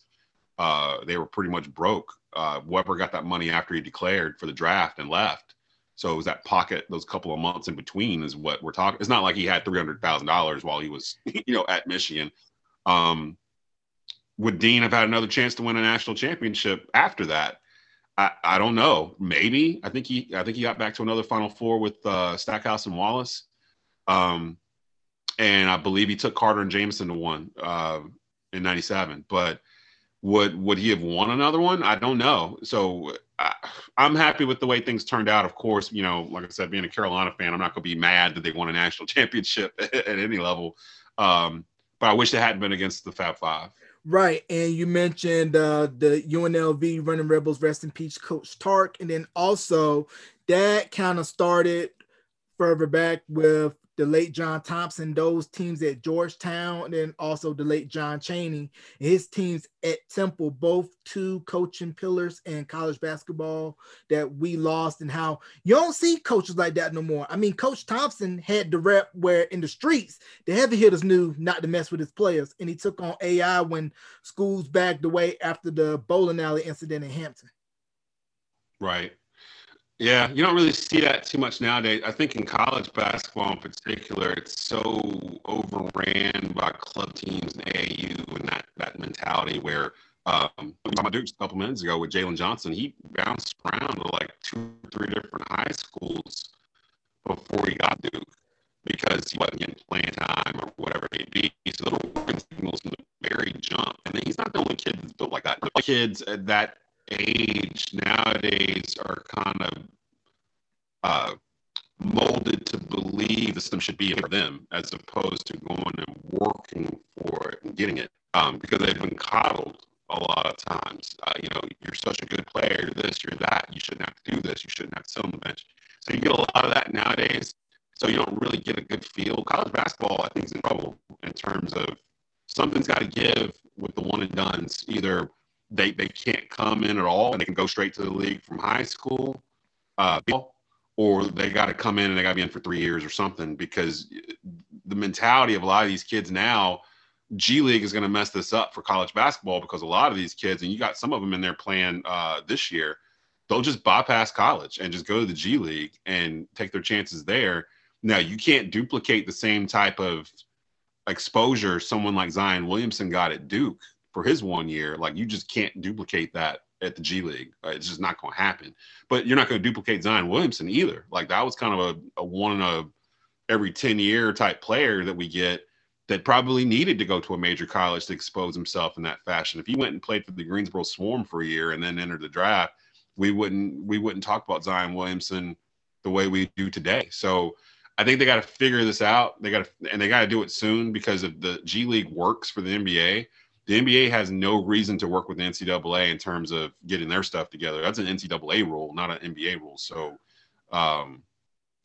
B: uh, they were pretty much broke. Uh, Webber got that money after he declared for the draft and left. So it was that pocket, those couple of months in between, is what we're talking. It's not like he had three hundred thousand dollars while he was, you know, at Michigan. Um, would Dean have had another chance to win a national championship after that? I, I don't know. Maybe. I think he I think he got back to another Final Four with uh, Stackhouse and Wallace. Um, and I believe he took Carter and Jamison to one uh, in '97. But would would he have won another one? I don't know. So I, am happy with the way things turned out. Of course, you know, like I said, being a Carolina fan, I'm not going to be mad that they won a national championship at, any level. Um, but I wish it hadn't been against the Fab Five.
A: Right, and you mentioned uh, the UNLV Running Rebels, rest in peace, Coach Tark, and then also that kind of started further back with the late John Thompson, those teams at Georgetown, and also the late John Chaney, his teams at Temple, both two coaching pillars in college basketball that we lost, and how you don't see coaches like that no more. I mean, Coach Thompson had the rep where in the streets, the heavy hitters knew not to mess with his players, and he took on AI when schools backed away after the bowling alley incident in Hampton.
B: Right. Yeah, you don't really see that too much nowadays. I think in college basketball in particular, it's so overran by club teams and AAU and that that mentality where um my Duke a couple minutes ago with Jalen Johnson, he bounced around to like two or three different high schools before he got Duke because he wasn't getting playing time or whatever it may be. So little warning signals from the very jump. And he's not the only kid that's built like that. The kids at that age nowadays are kind of uh, molded to believe the system should be for them as opposed to going and working for it and getting it um, because they've been coddled a lot of times. Uh, you know, you're such a good player, you're this, you're that. You shouldn't have to do this. You shouldn't have to sit on the bench. So you get a lot of that nowadays. So you don't really get a good feel. College basketball, I think, is in trouble in terms of something's got to give with the one and duns. Either they they can't come in at all and they can go straight to the league from high school, uh, or they got to come in and they got to be in for three years or something because the mentality of a lot of these kids now. G League is going to mess this up for college basketball because a lot of these kids, and you got some of them in there playing uh, this year, they'll just bypass college and just go to the G League and take their chances there. Now, you can't duplicate the same type of exposure someone like Zion Williamson got at Duke for his one year. Like you just can't duplicate that at the G League. Uh, it's just not going to happen. But you're not going to duplicate Zion Williamson either. Like that was kind of a, a one in a every 10 year type player that we get that probably needed to go to a major college to expose himself in that fashion. If he went and played for the Greensboro Swarm for a year and then entered the draft, we wouldn't we wouldn't talk about Zion Williamson the way we do today. So I think they got to figure this out. They got to and they got to do it soon because if the G League works for the NBA, the NBA has no reason to work with the NCAA in terms of getting their stuff together. That's an NCAA rule, not an NBA rule. So um,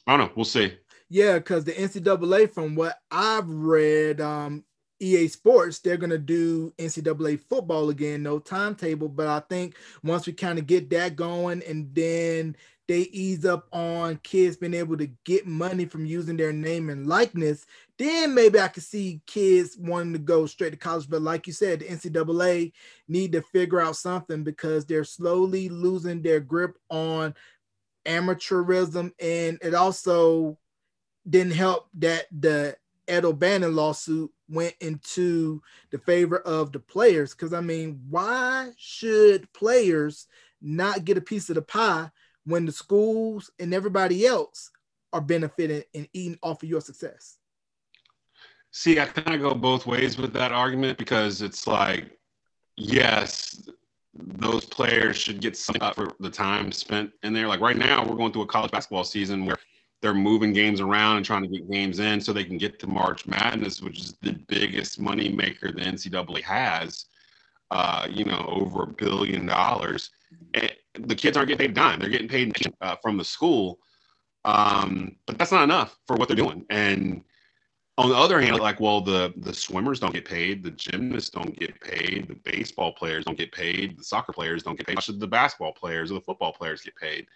B: I don't know. We'll see.
A: Yeah, because the NCAA, from what I've read, um, EA Sports, they're gonna do NCAA football again, no timetable. But I think once we kind of get that going, and then they ease up on kids being able to get money from using their name and likeness, then maybe I could see kids wanting to go straight to college. But like you said, the NCAA need to figure out something because they're slowly losing their grip on amateurism. And it also didn't help that the Ed O'Bannon lawsuit went into the favor of the players. Because I mean, why should players not get a piece of the pie when the schools and everybody else are benefiting and eating off of your success?
B: See, I kind of go both ways with that argument because it's like, yes, those players should get something up for the time spent in there. Like right now, we're going through a college basketball season where they're moving games around and trying to get games in so they can get to March Madness, which is the biggest money maker the NCAA has. Uh, you know, over a billion dollars. And the kids aren't getting paid dime; they're getting paid uh, from the school. Um, but that's not enough for what they're doing. And on the other hand, like, well, the the swimmers don't get paid, the gymnasts don't get paid, the baseball players don't get paid, the soccer players don't get paid. Should the basketball players or the football players get paid?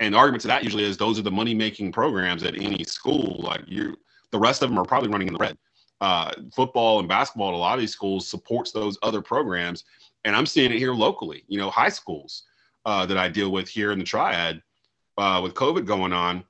B: And the argument to that usually is those are the money making programs at any school. Like you, the rest of them are probably running in the red. Uh, football and basketball at a lot of these schools supports those other programs, and I'm seeing it here locally. You know, high schools uh, that I deal with here in the Triad uh, with COVID going on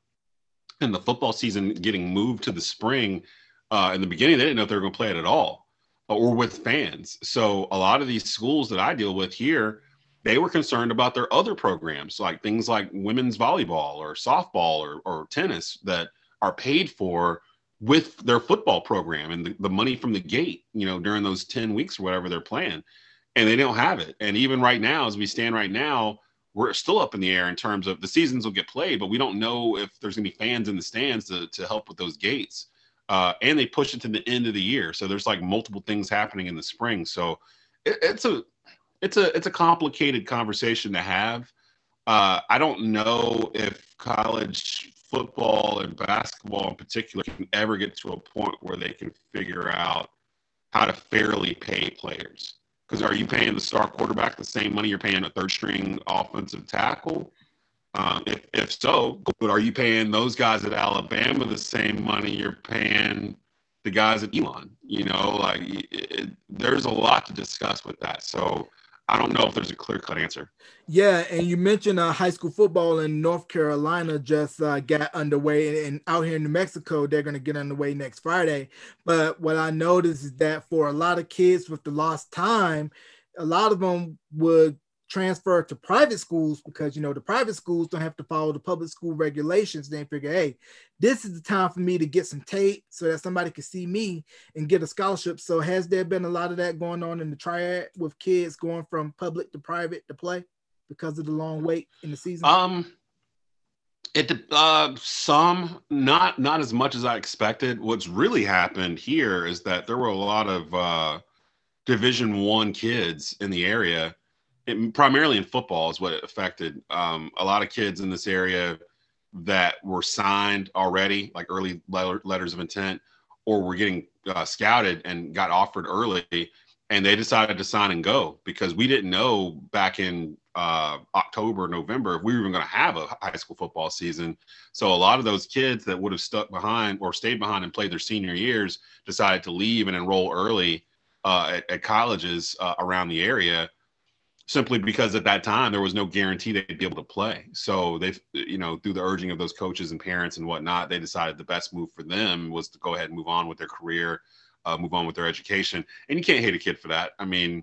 B: and the football season getting moved to the spring, uh, in the beginning, they didn't know if they were going to play it at all or with fans. So a lot of these schools that I deal with here, they were concerned about their other programs, like things like women's volleyball or softball or, or tennis that are paid for with their football program and the, the money from the gate, you know, during those 10 weeks or whatever they're playing. And they don't have it. And even right now, as we stand right now, we're still up in the air in terms of the seasons will get played, but we don't know if there's going to be fans in the stands to, to help with those gates. Uh, and they push it to the end of the year. So there's like multiple things happening in the spring. So it, it's a it's a it's a complicated conversation to have. Uh, I don't know if college football and basketball in particular can ever get to a point where they can figure out how to fairly pay players. Because are you paying the star quarterback the same money you're paying a third string offensive tackle? Um, if, if so, but are you paying those guys at Alabama the same money you're paying the guys at Elon? You know, like it, there's a lot to discuss with that. So I don't know if there's a clear cut answer.
A: Yeah, and you mentioned uh, high school football in North Carolina just uh, got underway, and, and, out here in New Mexico, they're going to get underway next Friday. But what I noticed is that for a lot of kids with the lost time, a lot of them would transfer to private schools because you know the private schools don't have to follow the public school regulations. They figure, hey, this is the time for me to get some tape so that somebody can see me and get a scholarship. So has there been a lot of that going on in the triad with kids going from public to private to play because of the long wait in the season?
B: Um it uh some not not as much as I expected. What's really happened here is that there were a lot of uh division 1 kids in the area it, primarily in football is what it affected. Um, a lot of kids in this area that were signed already, like early letters of intent, or were getting uh, scouted and got offered early, and they decided to sign and go because we didn't know back in uh, October, November if we were even going to have a high school football season. So a lot of those kids that would have stuck behind or stayed behind and played their senior years decided to leave and enroll early uh, at, at, colleges uh, around the area simply because at that time there was no guarantee they'd be able to play. So they, you know, through the urging of those coaches and parents and whatnot, they decided the best move for them was to go ahead and move on with their career, uh, move on with their education. And you can't hate a kid for that. I mean,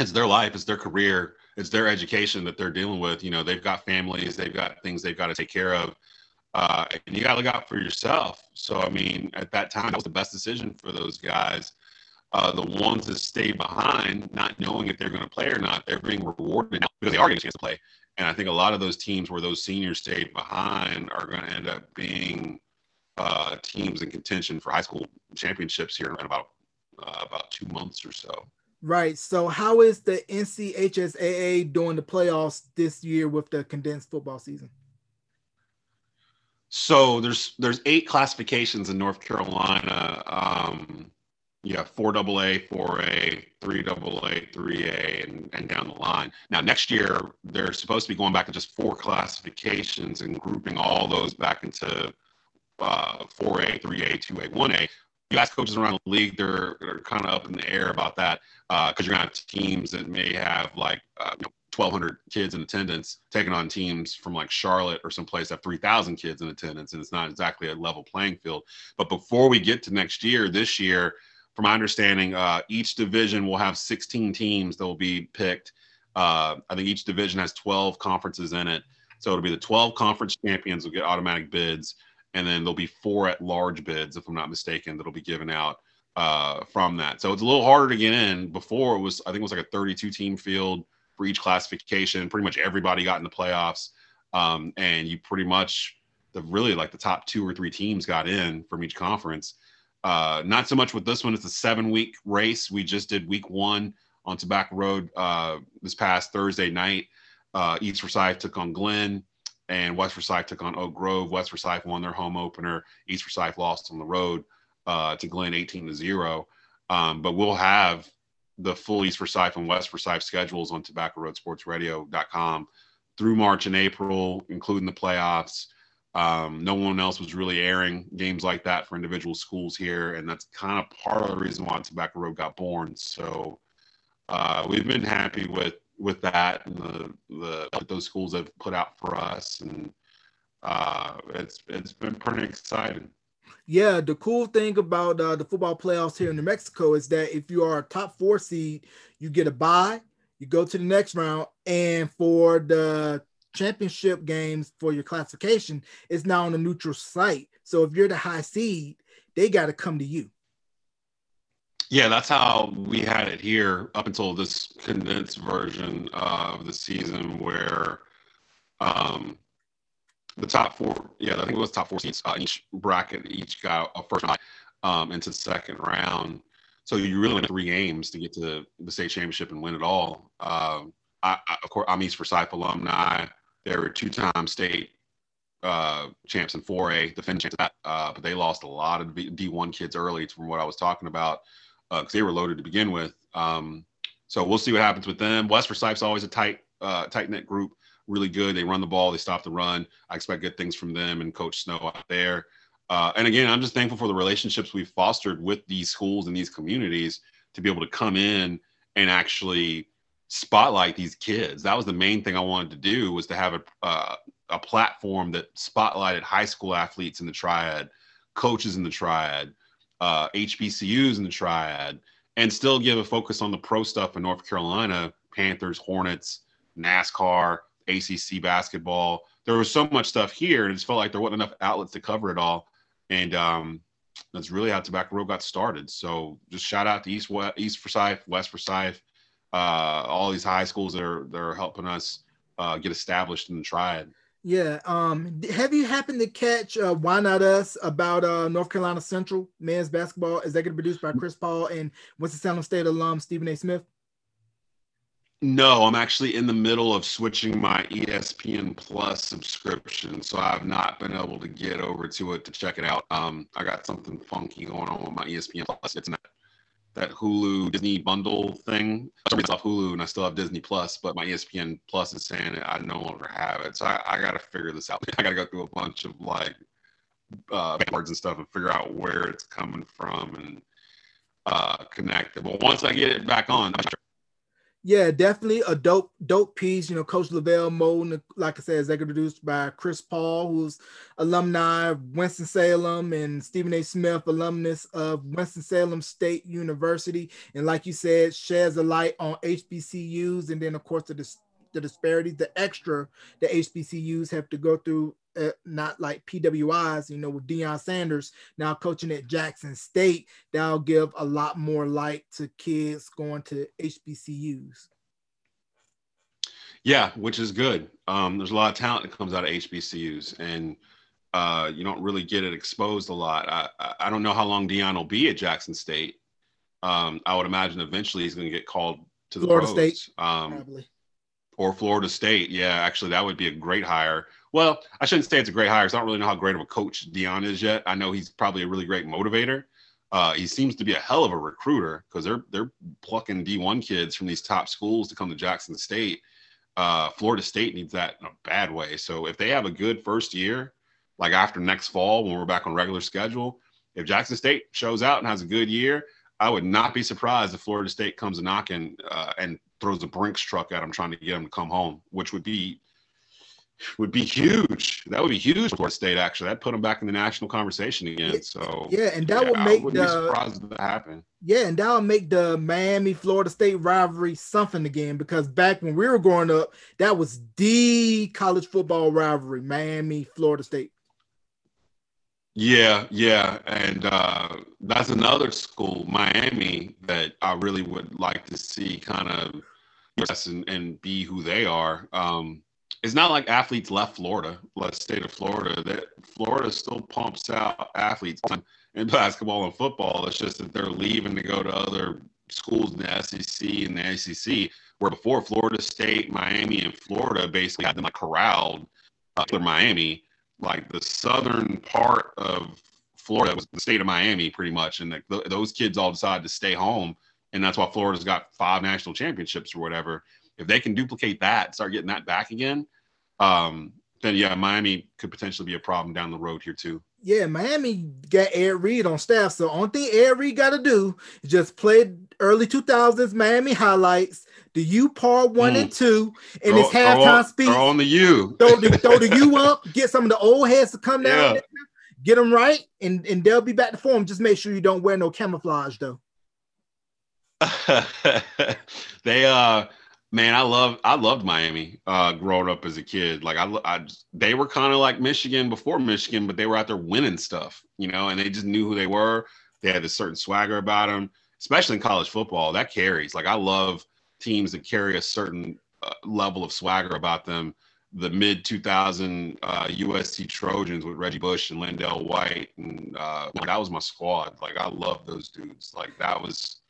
B: it's their life, it's their career, it's their education that they're dealing with. You know, they've got families, they've got things they've got to take care of. Uh, and you got to look out for yourself. So, I mean, at that time, that was the best decision for those guys uh, the ones that stay behind, not knowing if they're going to play or not, they're being rewarded now because they are getting a chance to play. And I think a lot of those teams where those seniors stayed behind are going to end up being uh, teams in contention for high school championships here in about uh, about two months or so.
A: Right. So, how is the NCHSAA doing the playoffs this year with the condensed football season?
B: So there's there's eight classifications in North Carolina. Um, yeah, four double A, four A, three double A, three A, and, and down the line. Now next year they're supposed to be going back to just four classifications and grouping all those back into uh, four A, three A, two A, one A. You ask coaches around the league, they're, they're kind of up in the air about that because uh, you're gonna have teams that may have like uh, you know, 1,200 kids in attendance taking on teams from like Charlotte or someplace that have 3,000 kids in attendance, and it's not exactly a level playing field. But before we get to next year, this year from my understanding, uh, each division will have 16 teams that will be picked. Uh, I think each division has 12 conferences in it. So it'll be the 12 conference champions will get automatic bids, and then there'll be four at large bids, if I'm not mistaken, that'll be given out uh, from that. So it's a little harder to get in. Before it was, I think it was like a 32 team field for each classification. Pretty much everybody got in the playoffs, um, and you pretty much the really like the top two or three teams got in from each conference. Uh, not so much with this one. It's a seven week race. We just did week one on Tobacco Road uh, this past Thursday night. Uh, East Forsyth took on Glenn, and West Forsyth took on Oak Grove. West Forsyth won their home opener. East Forsyth lost on the road uh, to Glenn 18 to 0. Um, but we'll have the full East Forsyth and West Forsyth schedules on tobacco-road-sports-radio.com through March and April, including the playoffs. Um, no one else was really airing games like that for individual schools here, and that's kind of part of the reason why Tobacco Road got born. So uh, we've been happy with with that and the the those schools have put out for us, and uh, it's it's been pretty exciting.
A: Yeah, the cool thing about uh, the football playoffs here in New Mexico is that if you are a top four seed, you get a bye, you go to the next round, and for the championship games for your classification, it's now on a neutral site. So if you're the high seed, they got to come to you.
B: Yeah, that's how we had it here up until this condensed version of the season where um, the top four, yeah, I think it was top four seats uh, each bracket, each got a first round um, into the second round. So you really win three games to get to the state championship and win it all. Uh, I, I, of course, I'm East Forsyth alumni. They were two-time state uh, champs in 4A, defending champs, that, uh, but they lost a lot of D1 kids early from what I was talking about because uh, they were loaded to begin with. Um, so we'll see what happens with them. West Forsyth's always a tight, uh, tight knit group, really good. They run the ball, they stop the run. I expect good things from them and Coach Snow out there. Uh, and again, I'm just thankful for the relationships we've fostered with these schools and these communities to be able to come in and actually spotlight these kids. That was the main thing I wanted to do was to have a uh, a platform that spotlighted high school athletes in the triad, coaches in the triad, uh, HBCUs in the triad, and still give a focus on the pro stuff in North Carolina Panthers, Hornets, NASCAR, ACC basketball. There was so much stuff here, and it just felt like there wasn't enough outlets to cover it all. And um, that's really how Tobacco Road got started. So just shout out to East West, East Forsyth, West Forsyth, uh, all these high schools that are that are helping us uh, get established in the triad.
A: Yeah. Um, have you happened to catch uh, Why Not Us about uh, North Carolina Central men's basketball executive produced by Chris Paul and Winston-Salem State alum Stephen A. Smith?
B: No, I'm actually in the middle of switching my ESPN Plus subscription, so I've not been able to get over to it to check it out. Um, I got something funky going on with my ESPN Plus. It's not that Hulu Disney bundle thing. It's off Hulu and I still have Disney Plus, but my ESPN Plus is saying I no longer have it. So I, I got to figure this out. I got to go through a bunch of like uh, words and stuff and figure out where it's coming from and uh, connect it. But once I get it back on,
A: yeah, definitely a dope, dope piece. You know, Coach LeVelle Moe, like I said, executive produced by Chris Paul, who's alumni of Winston-Salem, and Stephen A. Smith, alumnus of Winston-Salem State University. And like you said, sheds a light on HBCUs and then, of course, the, the disparities, the extra the HBCUs have to go through uh, not like PWIs, you know, with Deion Sanders now coaching at Jackson State, that'll give a lot more light to kids going to HBCUs.
B: Yeah, which is good. Um, there's a lot of talent that comes out of HBCUs, and uh, you don't really get it exposed a lot. I, I don't know how long Deion will be at Jackson State. Um, I would imagine eventually he's going to get called to the
A: Florida
B: pros.
A: State, um, probably.
B: Or Florida State. Yeah, actually, that would be a great hire. Well, I shouldn't say it's a great hire. I don't really know how great of a coach Deion is yet. I know he's probably a really great motivator. Uh, he seems to be a hell of a recruiter because they're they're plucking D1 kids from these top schools to come to Jackson State. Uh, Florida State needs that in a bad way. So if they have a good first year, like after next fall when we're back on regular schedule, if Jackson State shows out and has a good year, I would not be surprised if Florida State comes knocking uh, and throws a Brinks truck at them trying to get them to come home, which would be would be huge. That would be huge for Florida State. Actually, that put them back in the national conversation again. So
A: yeah, and that yeah, would make the
B: surprised that happen.
A: Yeah, and that would make the Miami Florida State rivalry something again because back when we were growing up, that was the college football rivalry, Miami Florida State.
B: Yeah, yeah, and uh, that's another school, Miami, that I really would like to see kind of and, and be who they are. Um, it's not like athletes left Florida, left state of Florida. That Florida still pumps out athletes in basketball and football. It's just that they're leaving to go to other schools in the SEC and the ACC. Where before Florida State, Miami, and Florida basically had them like corralled. Uh, Miami, like the southern part of Florida was the state of Miami, pretty much, and the, those kids all decided to stay home, and that's why Florida's got five national championships or whatever if they can duplicate that, start getting that back again, um, then yeah, Miami could potentially be a problem down the road here too.
A: Yeah, Miami got Ed Reed on staff. So only thing Ed Reed got to do is just play early 2000s Miami highlights, the U part one mm. and two, and throw, it's halftime speech.
B: Throw on the U.
A: Throw the, throw the U up, get some of the old heads to come down. Yeah. get them right, and, and they'll be back to form. Just make sure you don't wear no camouflage, though.
B: they uh man i love i loved miami uh growing up as a kid like i, I they were kind of like michigan before michigan but they were out there winning stuff you know and they just knew who they were they had a certain swagger about them especially in college football that carries like i love teams that carry a certain uh, level of swagger about them the mid 2000 uh, USC Trojans with Reggie Bush and LenDale White, and uh, that was my squad. Like I love those dudes. Like that was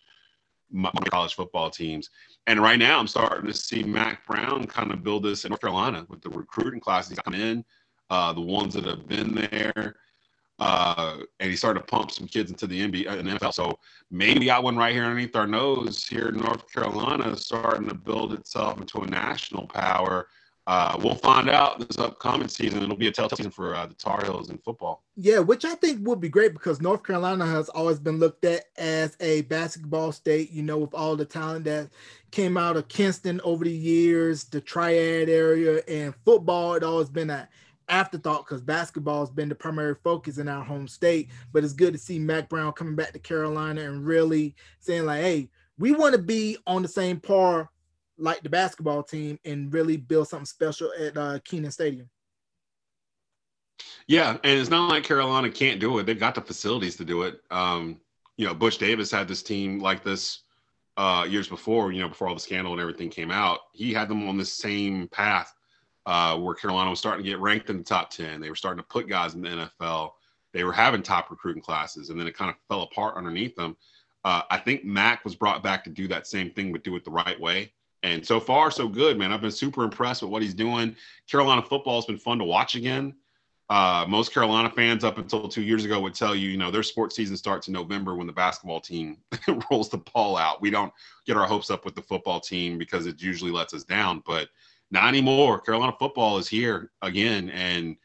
B: my, college football teams. And right now, I'm starting to see Mack Brown kind of build this in North Carolina with the recruiting classes come in, uh, the ones that have been there. Uh, and he started to pump some kids into the NBA and NFL. So maybe got one right here underneath our nose here in North Carolina, starting to build itself into a national power uh, we'll find out this upcoming season. It'll be a telltale season for uh, the Tar Heels in football.
A: Yeah, which I think would be great because North Carolina has always been looked at as a basketball state. You know, with all the talent that came out of Kinston over the years, the Triad area, and football had always been an afterthought because basketball has been the primary focus in our home state. But it's good to see Mack Brown coming back to Carolina and really saying like, "Hey, we want to be on the same par like the basketball team and really build something special at uh, Kenan Stadium.
B: Yeah, and it's not like Carolina can't do it. They've got the facilities to do it. Um, you know, Butch Davis had this team like this uh, years before. You know, before all the scandal and everything came out, he had them on the same path uh, where Carolina was starting to get ranked in the top ten. They were starting to put guys in the NFL. They were having top recruiting classes, and then it kind of fell apart underneath them. Uh, I think Mack was brought back to do that same thing, but do it the right way. And so far, so good, man. I've been super impressed with what he's doing. Carolina football has been fun to watch again. Uh, most Carolina fans up until two years ago would tell you, you know, their sports season starts in November when the basketball team rolls the ball out. We don't get our hopes up with the football team because it usually lets us down. But not anymore. Carolina football is here again, and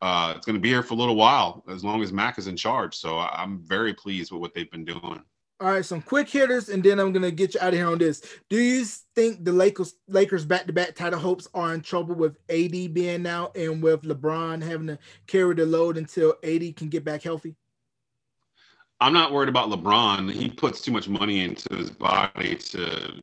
B: uh, it's going to be here for a little while as long as Mack is in charge. So I'm very pleased with what they've been doing.
A: All right, some quick hitters, and then I'm gonna get you out of here on this. Do you think the Lakers Lakers back to back title hopes are in trouble with AD being out and with LeBron having to carry the load until AD can get back healthy?
B: I'm not worried about LeBron. He puts too much money into his body to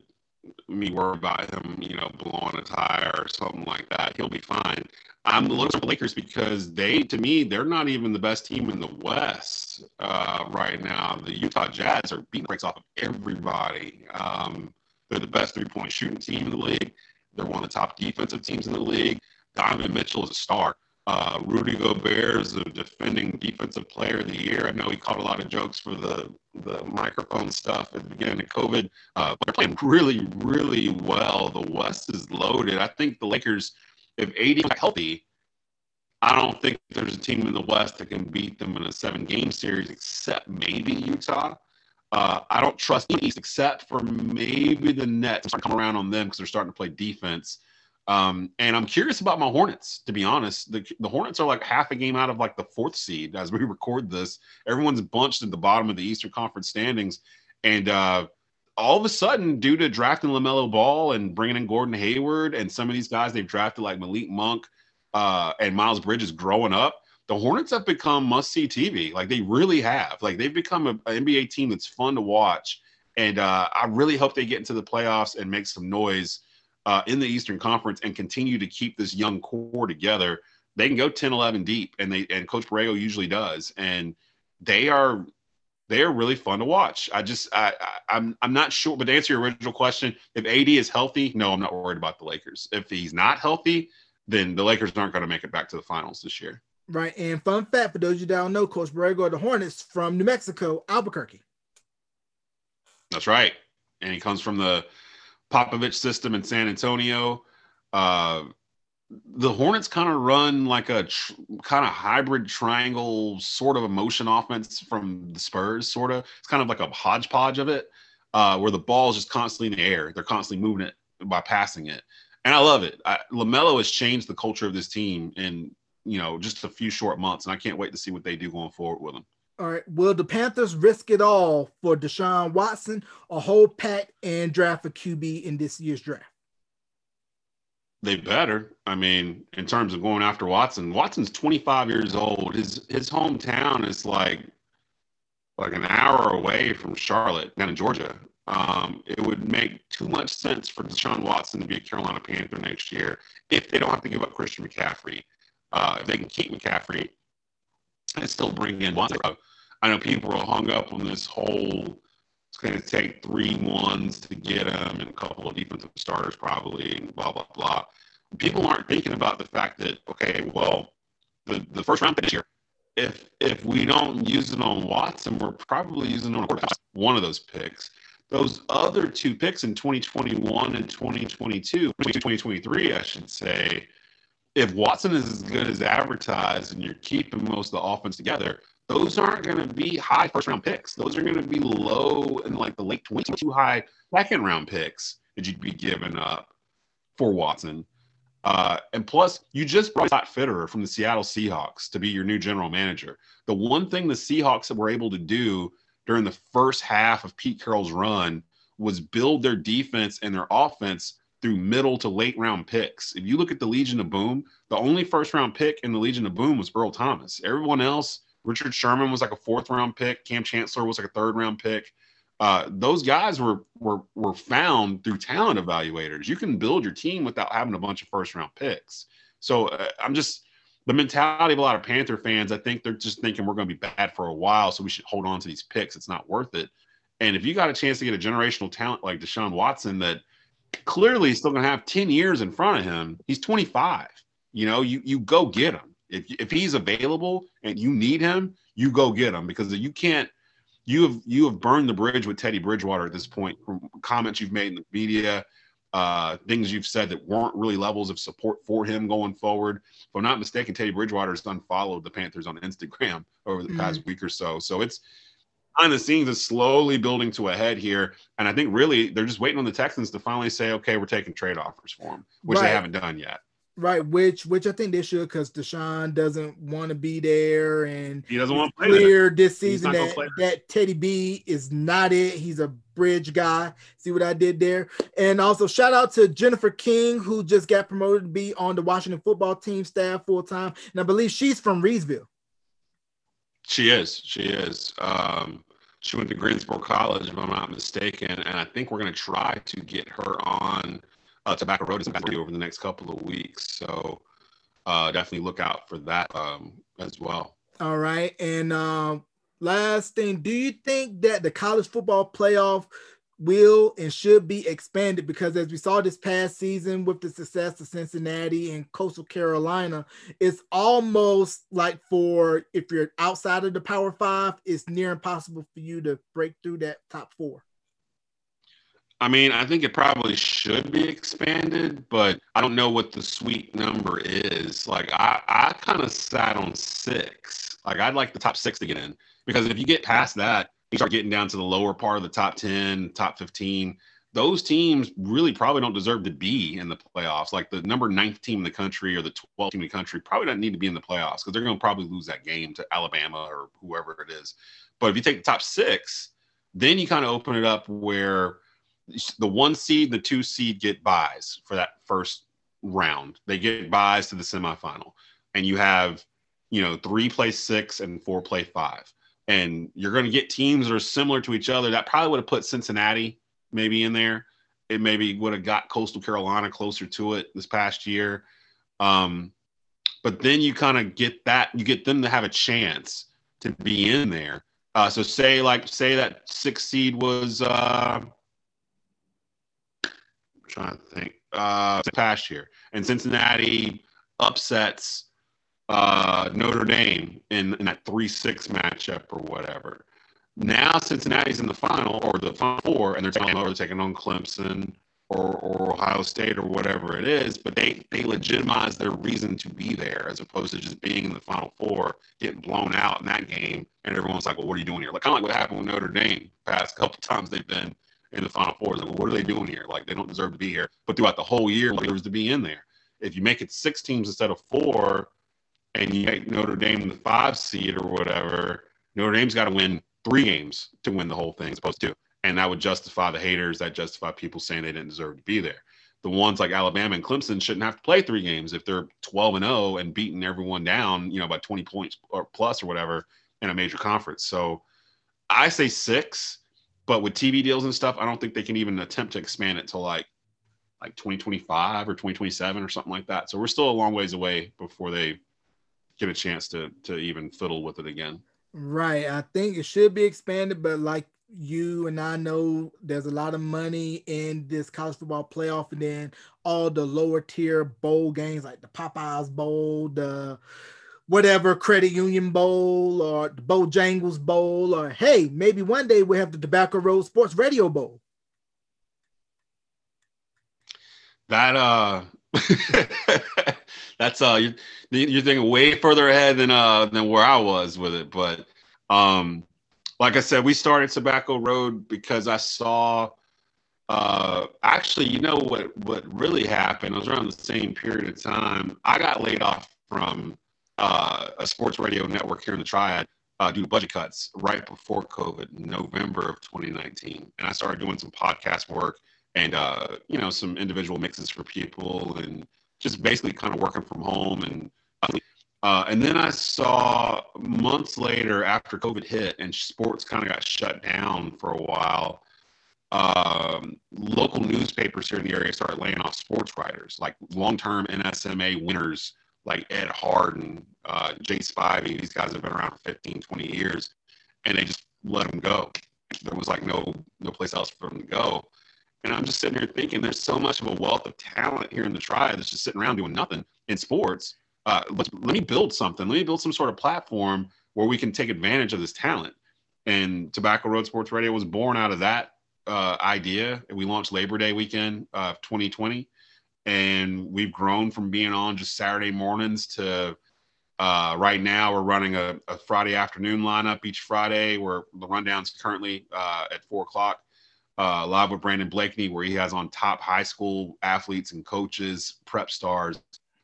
B: me worry about him, you know, blowing a tire or something like that. He'll be fine. I'm looking for Lakers because they, to me, they're not even the best team in the West uh, right now. The Utah Jazz are beating breaks off of everybody. Um, they're the best three point shooting team in the league. They're one of the top defensive teams in the league. Donovan Mitchell is a star. Uh, Rudy Gobert is the defending defensive player of the year. I know he caught a lot of jokes for the the microphone stuff at the beginning of COVID, uh, they're playing really, really well. The West is loaded. I think the Lakers, if AD healthy, I don't think there's a team in the West that can beat them in a seven game series, except maybe Utah. Uh, I don't trust East except for maybe the Nets. I'm come around on them because they're starting to play defense. Um, and I'm curious about my Hornets, to be honest. The, the Hornets are like half a game out of like the fourth seed as we record this. Everyone's bunched at the bottom of the Eastern Conference standings. And uh, all of a sudden, due to drafting LaMelo Ball and bringing in Gordon Hayward and some of these guys they've drafted like Malik Monk uh, and Miles Bridges growing up, the Hornets have become must see TV. Like they really have. Like they've become an NBA team that's fun to watch. And uh, I really hope they get into the playoffs and make some noise uh, in the Eastern Conference and continue to keep this young core together, they can go 10, 11 deep, and they and Coach Borrego usually does, and they are they are really fun to watch. I just I, I am I'm, I'm not sure, but to answer your original question, if AD is healthy, no, I'm not worried about the Lakers. If he's not healthy, then the Lakers aren't going to make it back to the finals this year.
A: Right. And fun fact for those of you that don't know, Coach Borrego the Hornets from New Mexico, Albuquerque.
B: That's right. And he comes from the Popovich system in San Antonio. Uh, the Hornets kind of run like a tr- kind of hybrid triangle sort of a motion offense from the Spurs, sort of. It's kind of like a hodgepodge of it, uh, where the ball is just constantly in the air. They're constantly moving it by passing it. And I love it. I, LaMelo has changed the culture of this team. in you know, just a few short months, and I can't wait to see what they do going forward with him.
A: All right. Will the Panthers risk it all for Deshaun Watson or hold pat and draft a QB in this year's draft?
B: They better. I mean, in terms of going after Watson, Watson's 25 years old. His his hometown is like like an hour away from Charlotte, down in Georgia. Um, it would make too much sense for Deshaun Watson to be a Carolina Panther next year if they don't have to give up Christian McCaffrey. Uh, if they can keep McCaffrey and still bring in Watson. I know people are hung up on this whole. It's going to take three ones to get him, and a couple of defensive starters probably, and blah blah blah. People aren't thinking about the fact that okay, well, the, the first round pick year if if we don't use it on Watson, we're probably using on one of those picks. Those other two picks in 2021 and 2022, 2023, I should say, if Watson is as good as advertised and you're keeping most of the offense together, those aren't going to be high first round picks. Those are going to be low in like the late 20s, too high second round picks that you'd be giving up for Watson. Uh, and plus, you just brought Scott Fitterer from the Seattle Seahawks to be your new general manager. The one thing the Seahawks were able to do during the first half of Pete Carroll's run was build their defense and their offense through middle to late round picks. If you look at the Legion of Boom, the only first round pick in the Legion of Boom was Earl Thomas. Everyone else, Richard Sherman was like a fourth round pick, Kam Chancellor was like a third round pick uh, those guys were were were found through talent evaluators. You can build your team without having a bunch of first round picks. So uh, I'm just the mentality of a lot of Panther fans. I think they're just thinking we're going to be bad for a while, so we should hold on to these picks. It's not worth it. And if you got a chance to get a generational talent like Deshaun Watson, that clearly still going to have 10 years in front of him, he's 25. You know, you you go get him. If if he's available and you need him, you go get him because you can't you have you have burned the bridge with Teddy Bridgewater at this point from comments you've made in the media, uh, things you've said that weren't really levels of support for him going forward. If I'm not mistaken, Teddy Bridgewater has unfollowed the Panthers on Instagram over the mm-hmm. past week or so. So it's behind the scenes is slowly building to a head here. And I think really they're just waiting on the Texans to finally say, okay, we're taking trade offers for him, which right. they haven't done yet.
A: Right, which which I think they should because Deshaun doesn't want to be there, and
B: he doesn't want to play
A: clear there. this season that, that Teddy B is not it. He's a bridge guy. See what I did there? And also shout out to Jennifer King, who just got promoted to be on the Washington football team staff full time, and I believe she's from Reidsville.
B: She is. She is. Um, she went to Greensboro College, if I'm not mistaken, and I think we're going to try to get her on uh, Tobacco Road over the next couple of weeks. So uh, definitely look out for that um, as well.
A: All right. And um, last thing, do you think that the college football playoff will and should be expanded? Because as we saw this past season with the success of Cincinnati and Coastal Carolina, it's almost like for if you're outside of the Power Five, it's near impossible for you to break through that top four.
B: I mean, I think it probably should be expanded, but I don't know what the sweet number is. Like, I, I kind of sat on six. Like, I'd like the top six to get in because if you get past that, you start getting down to the lower part of the top 10, top 15. Those teams really probably don't deserve to be in the playoffs. Like the number ninth team in the country or the 12th team in the country probably don't need to be in the playoffs because they're going to probably lose that game to Alabama or whoever it is. But if you take the top six, then you kind of open it up where the one seed, the two seed get buys for that first round. They get buys to the semifinal, and you have, you know, three play six and four play five, and you're going to get teams that are similar to each other. That probably would have put Cincinnati maybe in there. It maybe would have got Coastal Carolina closer to it this past year. Um, but then you kind of get that you get them to have a chance to be in there. Uh, so say like say that six seed was uh, I'm trying to think. Uh, past year, and Cincinnati upsets uh, Notre Dame in, in that three six matchup or whatever. Now Cincinnati's in the final or the final four, and they're taking over, taking on Clemson or, or Ohio State or whatever it is. But they they legitimize their reason to be there as opposed to just being in the final four, getting blown out in that game, and everyone's like, "Well, what are you doing here?" Like kind of like what happened with Notre Dame past couple times they've been in the Final Four. Like, well, what are they doing here? Like, they don't deserve to be here. But throughout the whole year, like, deserves to be in there. If you make it six teams instead of four, and you Notre Dame the five seed or whatever, Notre Dame's got to win three games to win the whole thing, as opposed to, and that would justify the haters. That justify people saying they didn't deserve to be there. The ones like Alabama and Clemson shouldn't have to play three games if they're 12 and 0 and beating everyone down, you know, by 20 points or plus or whatever in a major conference. So I say six, but with TV deals and stuff, I don't think they can even attempt to expand it to like like 2025 or 2027 or something like that. So we're still a long ways away before they get a chance to to even fiddle with it again.
A: Right. I think it should be expanded, but like you and I know there's a lot of money in this college football playoff, and then all the lower tier bowl games like the Popeyes Bowl, the whatever Credit Union Bowl, or the Bojangles Bowl, or hey, maybe one day we'll have the Tobacco Road Sports Radio Bowl.
B: That uh that's uh you're, you're thinking way further ahead than uh than where I was with it. But um like I said, we started Tobacco Road because I saw uh actually you know what what really happened it was around the same period of time i got laid off from uh, a sports radio network here in the triad uh, due to budget cuts right before covid november of 2019 and i started doing some podcast work and uh, you know some individual mixes for people and just basically kind of working from home and uh, and then I saw months later after COVID hit and sports kind of got shut down for a while. Um, local newspapers here in the area started laying off sports writers, like long-term NSMA winners like Ed Hardin, uh, Jay Spivey. These guys have been around for 15, 20 years, and they just let them go. There was like no no place else for them to go. And I'm just sitting here thinking there's so much of a wealth of talent here in the Triad that's just sitting around doing nothing in sports. Uh, let me build something. Let me build some sort of platform where we can take advantage of this talent. And Tobacco Road Sports Radio was born out of that uh, idea. We launched Labor Day weekend of 2020. And we've grown from being on just Saturday mornings to uh, right now we're running a, a, Friday afternoon lineup each Friday where the rundown's currently uh, at four o'clock uh, live with Brandon Blakeney, where he has on top high school athletes and coaches, prep stars,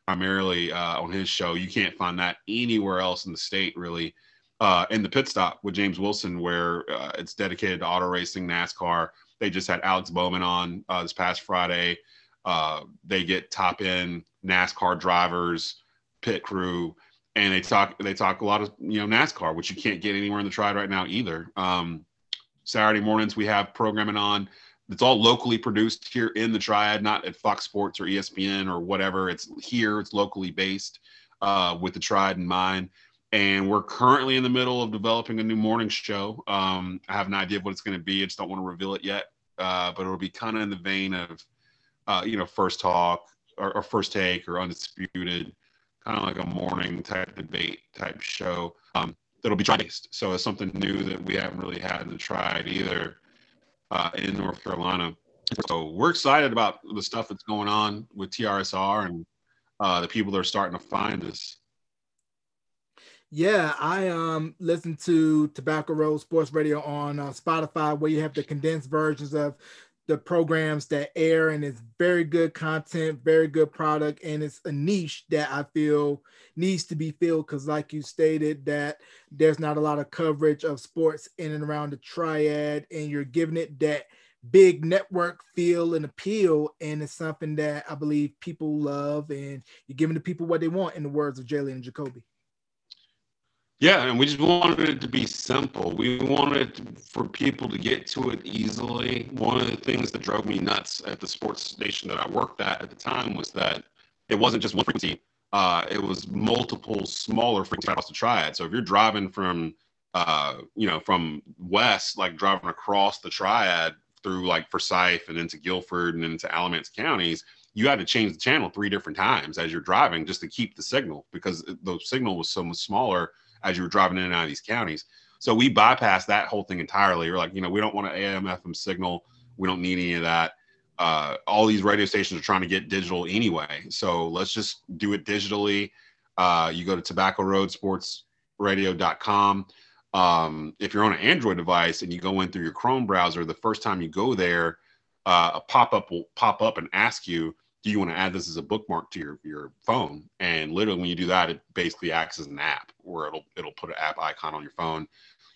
B: primarily uh, on his show. You can't find that anywhere else in the state, really. Uh, in the pit stop with James Wilson, where uh, it's dedicated to auto racing, NASCAR. They just had Alex Bowman on uh, this past Friday. Uh, they get top end NASCAR drivers, pit crew, and they talk. They talk a lot of you know NASCAR, which you can't get anywhere in the Triad right now either. Um, Saturday mornings we have programming on. It's all locally produced here in the Triad, not at Fox Sports or ESPN or whatever. It's here. It's locally based uh, with the Triad in mind. And we're currently in the middle of developing a new morning show. Um, I have an idea of what it's going to be. I just don't want to reveal it yet. Uh, but it'll be kind of in the vein of, uh, you know, first talk or, or, first take or undisputed, kind of like a morning type debate type show. Um, that'll be tri based. So it's something new that we haven't really had the Triad either uh, in North Carolina. So we're excited about the stuff that's going on with TRSR and uh, the people that are starting to find us.
A: Yeah, I um listen to Tobacco Road Sports Radio on uh, Spotify, where you have the condensed versions of the programs that air and it's very good content very good product and it's a niche that i feel needs to be filled because like you stated that there's not a lot of coverage of sports in and around the triad and you're giving it that big network feel and appeal and it's something that i believe people love and you're giving the people what they want in the words of jalen and jacoby
B: yeah, and we just wanted it to be simple. We wanted for people to get to it easily. One of the things that drove me nuts at the sports station that I worked at at the time was that it wasn't just one frequency. Uh, it was multiple smaller frequencies to try it. So if you're driving from, uh, you know, from west, like driving across the triad through like Forsyth and into Guilford and into Alamance counties, you had to change the channel three different times as you're driving just to keep the signal because the signal was so much smaller as you were driving in and out of these counties. So we bypassed that whole thing entirely. We're like, you know, we don't want an AM FM signal. We don't need any of that. Uh, all these radio stations are trying to get digital anyway. So let's just do it digitally. Uh, you go to tobacco road. Um, if you're on an Android device and you go in through your Chrome browser, the first time you go there, uh, a pop up will pop up and ask you, do you want to add this as a bookmark to your your phone? And literally, when you do that, it basically acts as an app where it'll it'll put an app icon on your phone.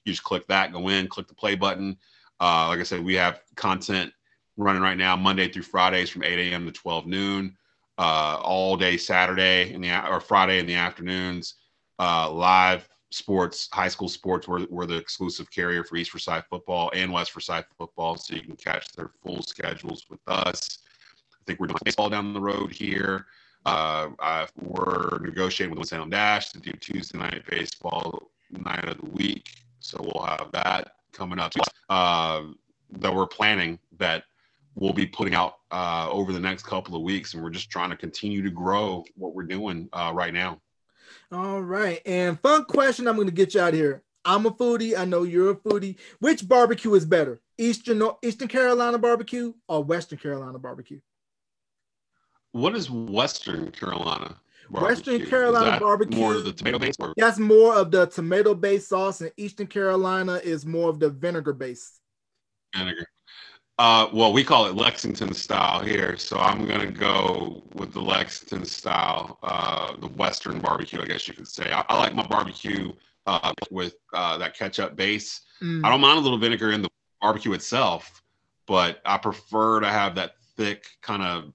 B: You just click that, go in, click the play button. Uh, like I said, we have content running right now, Monday through Fridays from 8 a.m. to 12 noon, uh, all day Saturday in the or Friday in the afternoons. Uh, live sports, high school sports, we're, we're the exclusive carrier for East Forsyth football and West Forsyth football, so you can catch their full schedules with us. I think we're doing baseball down the road here. Uh, I, we're negotiating with Salem Dash to do Tuesday night baseball night of the week, so we'll have that coming up. Uh, that we're planning that we'll be putting out uh, over the next couple of weeks, and we're just trying to continue to grow what we're doing uh, right now.
A: All right, and fun question. I'm going to get you out here. I'm a foodie. I know you're a foodie. Which barbecue is better, Eastern Eastern Carolina barbecue or Western Carolina barbecue?
B: What is Western Carolina?
A: Barbecue? Western Carolina barbecue.
B: More of the tomato based.
A: That's more of the tomato based sauce, and Eastern Carolina is more of the vinegar based.
B: Vinegar. Uh, well, we call it Lexington style here, so I'm gonna go with the Lexington style, uh, the Western barbecue, I guess you could say. I, I like my barbecue uh, with uh, that ketchup base. Mm. I don't mind a little vinegar in the barbecue itself, but I prefer to have that thick kind of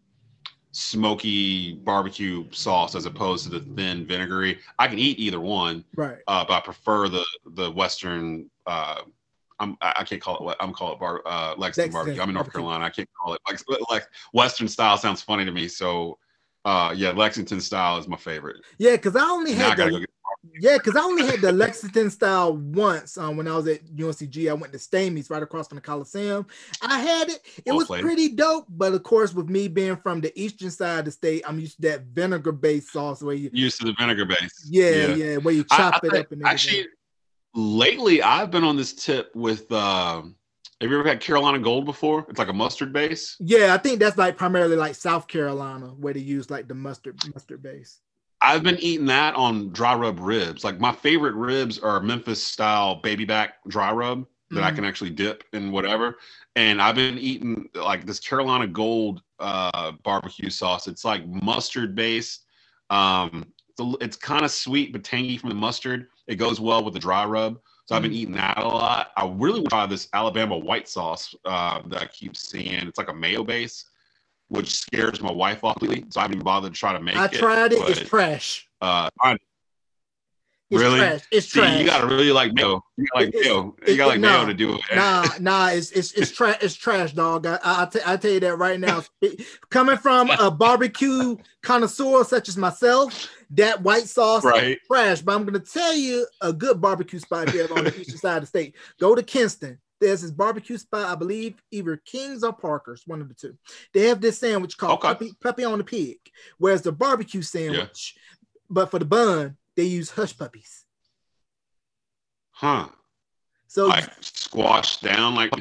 B: smoky barbecue sauce as opposed to the thin vinegary. I can eat either one,
A: right?
B: Uh, but I prefer the the Western. Uh, I'm I can't call it what I'm call it bar uh, Lexington barbecue. I'm in North Carolina. I can't call it like, like Western style sounds funny to me. So uh, yeah, Lexington style is my favorite.
A: Yeah, because I only had the, yeah, because I only had the Lexington style once um, when I was at UNCG. I went to Stamey's right across from the Coliseum. I had it. It well was played. pretty dope. But of course, with me being from the eastern side of the state, I'm used to that vinegar based sauce where you
B: used to the vinegar base.
A: Yeah, yeah, yeah where you chop I, I it up and
B: actually. Lately, I've been on this tip with. Uh, have you ever had Carolina Gold before? It's like a mustard base.
A: Yeah, I think that's like primarily like South Carolina where they use like the mustard mustard base.
B: I've been eating that on dry rub ribs. Like my favorite ribs are Memphis style baby back dry rub that mm. I can actually dip in whatever. And I've been eating like this Carolina Gold uh, barbecue sauce. It's like mustard based. Um, it's, it's kind of sweet but tangy from the mustard. It goes well with the dry rub. So I've been mm. eating that a lot. I really want to try this Alabama white sauce uh, that I keep seeing. It's like a mayo base which scares my wife off completely. So I haven't even bothered to try to make
A: I
B: it.
A: I tried it. It's trash.
B: Uh,
A: it's
B: really?
A: Trash. It's
B: See,
A: trash.
B: You gotta really like mayo. You gotta like mayo. You got like mayo to do it.
A: Nah, nah, it's it's it's trash. It's trash, dog. I I, t- I tell you that right now. Coming from a barbecue connoisseur such as myself, that white sauce
B: right.
A: trash. But I'm gonna tell you a good barbecue spot here on the eastern side of the state. Go to Kinston there's this barbecue spot, I believe either King's or Parker's, one of the two. They have this sandwich called okay. puppy, puppy on the pig, whereas the barbecue sandwich, yeah. but for the bun, they use hush puppies.
B: Huh.
A: So
B: like squashed down like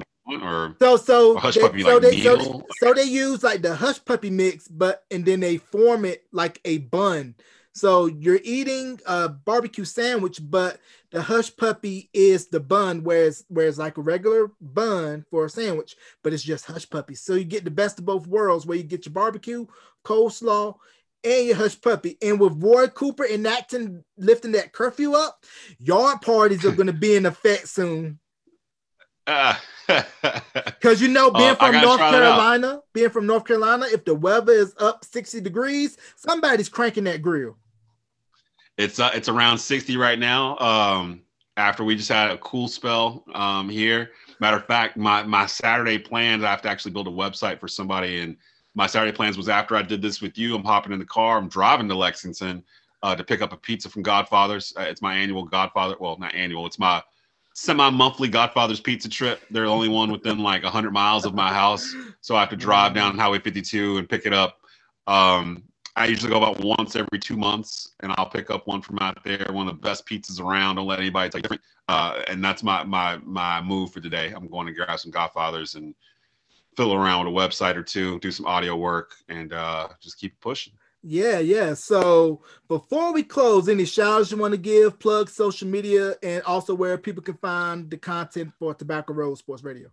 B: or
A: so so
B: hush
A: they,
B: puppy
A: so
B: like
A: they,
B: so,
A: they, so they use like the hush puppy mix, but and then they form it like a bun. So you're eating a barbecue sandwich, but the hush puppy is the bun, whereas whereas like a regular bun for a sandwich, but it's just hush puppy. So you get the best of both worlds, where you get your barbecue, coleslaw, and your hush puppy. And with Roy Cooper enacting lifting that curfew up, yard parties are going to be in effect soon. Because you know, being uh, from North Carolina, being from North Carolina, if the weather is up 60 degrees, somebody's cranking that grill.
B: It's uh, it's around 60 right now. Um, after we just had a cool spell um, here. Matter of fact, my my Saturday plans, I have to actually build a website for somebody. And my Saturday plans was after I did this with you, I'm hopping in the car, I'm driving to Lexington uh, to pick up a pizza from Godfather's. Uh, it's my annual Godfather, well, not annual, it's my semi-monthly Godfather's pizza trip. They're the only one within like 100 miles of my house, so I have to drive down Highway 52 and pick it up. Um, I usually go about once every two months, and I'll pick up one from out there. One of the best pizzas around. Don't let anybody take different. Uh, and that's my my my move for today. I'm going to grab some Godfathers and fiddle around with a website or two, do some audio work, and uh, just keep pushing.
A: Yeah, yeah. So before we close, any shout outs you want to give, plug social media, and also where people can find the content for Tobacco Road Sports Radio.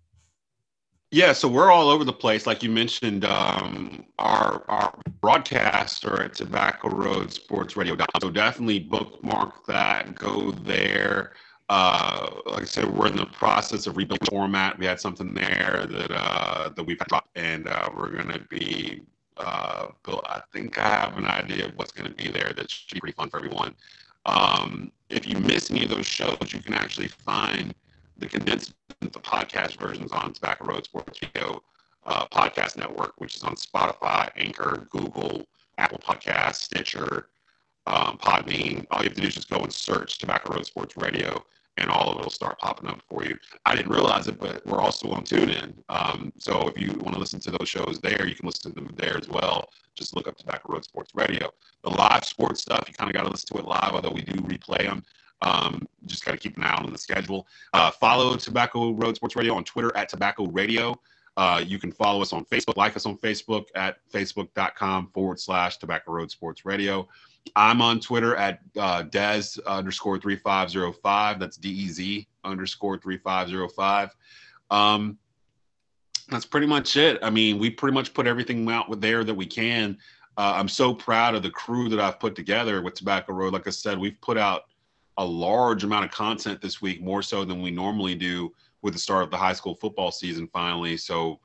B: Yeah, so we're all over the place. Like you mentioned, um, our our broadcasts are at Tobacco Road Sports Radio. So definitely bookmark that. Go there. Uh, like I said, we're in the process of rebuilding format. We had something there that uh, that we've dropped, and uh, we're going to be uh. I think I have an idea of what's going to be there. That should be pretty fun for everyone. Um, if you miss any of those shows, you can actually find the condensed the podcast versions on Tobacco Road Sports Radio uh, Podcast Network, which is on Spotify, Anchor, Google, Apple Podcasts, Stitcher, um, Podbean. All you have to do is just go and search Tobacco Road Sports Radio, and all of it will start popping up for you. I didn't realize it, but we're also on TuneIn. Um, so if you want to listen to those shows there, you can listen to them there as well. Just look up Tobacco Road Sports Radio. The live sports stuff, you kind of got to listen to it live, although we do replay them. Um, just got to keep an eye on the schedule. Uh, follow Tobacco Road Sports Radio on Twitter at Tobacco Radio. Uh, you can follow us on Facebook, like us on Facebook at facebook.com forward slash Tobacco Road Sports Radio. I'm on Twitter at uh, Dez underscore 3505. That's D E Z underscore 3505. Um, that's pretty much it. I mean, we pretty much put everything out there that we can. Uh, I'm so proud of the crew that I've put together with Tobacco Road. Like I said, we've put out a large amount of content this week, more so than we normally do with the start of the high school football season finally. So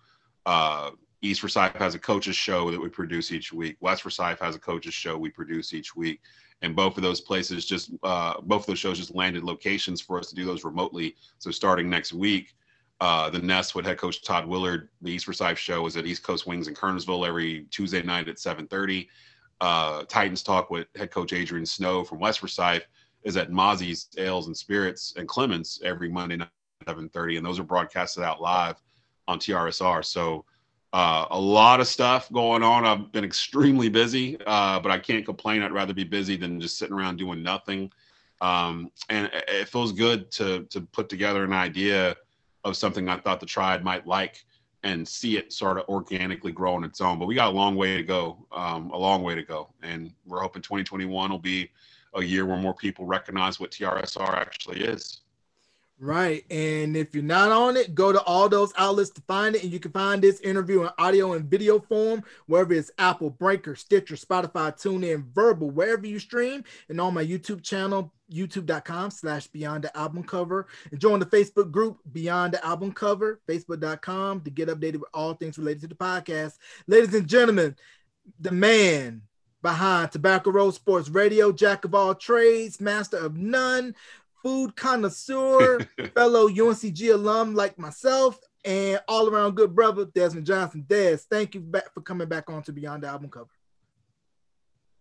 B: uh, East Forsyth has a coaches show that we produce each week. West Forsyth has a coaches show we produce each week. And both of those places just, uh, both of those shows just landed locations for us to do those remotely. So starting next week, uh, the Nest with head coach Todd Willert, the East Forsyth show is at East Coast Wings in Kernersville every Tuesday night at 7:30. Uh, Titans Talk with head coach Adrian Snow from West Forsyth is at Mozzie's Ales and Spirits and Clemmons every Monday night at 7:30, and those are broadcasted out live on TRSR. So uh, a lot of stuff going on. I've been extremely busy, uh, but I can't complain. I'd rather be busy than just sitting around doing nothing. Um, and it feels good to to put together an idea of something I thought the Triad might like and see it sort of organically grow on its own. But we got a long way to go, um, a long way to go, and we're hoping 2021 will be a year where more people recognize what TRSR actually is.
A: Right. And if you're not on it, go to all those outlets to find it. And you can find this interview in audio and video form, wherever it's Apple, Breaker, Stitcher, Spotify, TuneIn, Verbal, wherever you stream, and on my YouTube channel, youtube.com slash beyond the album cover. And join the Facebook group Beyond the Album Cover, facebook.com to get updated with all things related to the podcast. Ladies and gentlemen, the man, behind Tobacco Road Sports Radio, jack of all trades, master of none, food connoisseur, fellow UNCG alum like myself, and all around good brother, Desmond Johnson. Des, thank you back for coming back on to Beyond the Album Cover.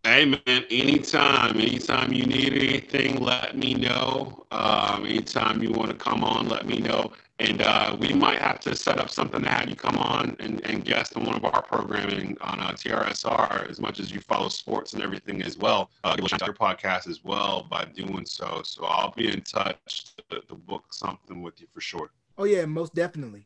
B: Hey man, anytime, anytime you need anything, let me know. Um, anytime you want to come on, let me know. And uh, we might have to set up something to have you come on and, and guest on one of our programming on uh, TRSR as much as you follow sports and everything as well. Uh, give a shout out your podcast as well by doing so. So I'll be in touch to, to book something with you for sure.
A: Oh, yeah, most definitely.